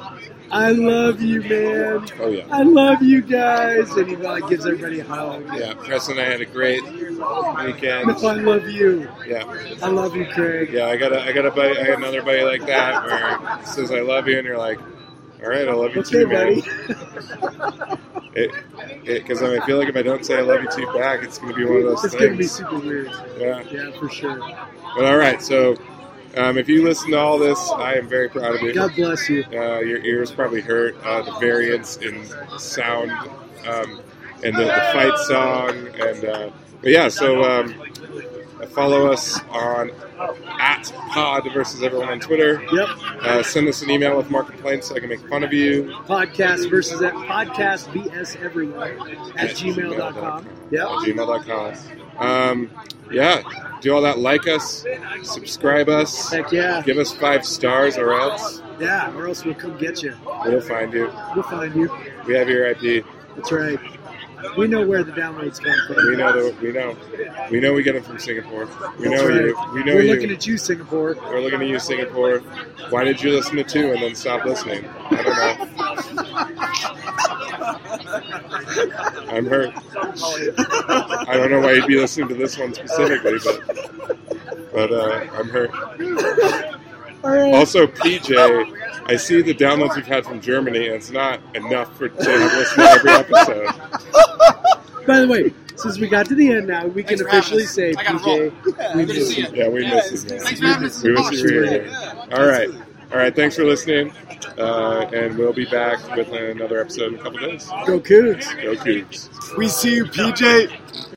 "I love you, man. Oh yeah. I love you guys," and he like gives everybody a hug. Yeah, Preston and I had a great weekend. I love you. Yeah, I love you, Craig. yeah. I got a, I got a buddy, I got another buddy like that where he says I love you, and you're like, all right, I love you Okay, too, man. *laughs* Because I feel like if I don't say I love you too back, it's going to be one of those It's things. gonna be super weird. Yeah. Yeah, for sure. But all right, so Um, if you listen to all this, I am very proud of you. God bless you. Uh, your ears probably hurt. Uh, the variance in sound um, and the, the fight song, and uh, but yeah. So um, follow us on at Pod versus everyone on Twitter. Yep. Uh, send us an email with more complaints so I can make fun of you. Podcast versus that podcast BS everywhere at gmail.com. Yep. At gmail.com. Um, yeah, do all that. Like us, subscribe us. Heck yeah. Give us five stars or else Yeah, or else we'll come get you. we'll find you. We'll find you. We have your IP. That's right. We know where the downloads come from. We know that we know. We know we get them from Singapore. We That's know right. you. We know We're you. looking at you, Singapore. We're looking at you, Singapore. Why did you listen to two and then stop listening? I don't know. I'm hurt. I don't know why you'd be listening to this one specifically, but but uh, I'm hurt. Also, PJ, I see the downloads we've had from Germany, and it's not enough for to listen to every episode. *laughs* By the way, since we got to the end now, we can Thanks for having officially us. say, I gotta PJ, we miss you. Yeah, we miss you. man. Thanks for having us. We wish you were here. All right. All right. Thanks for listening. Uh, and we'll be back with another episode in a couple days. Go Cougs. Go Cougs. We see you, PJ.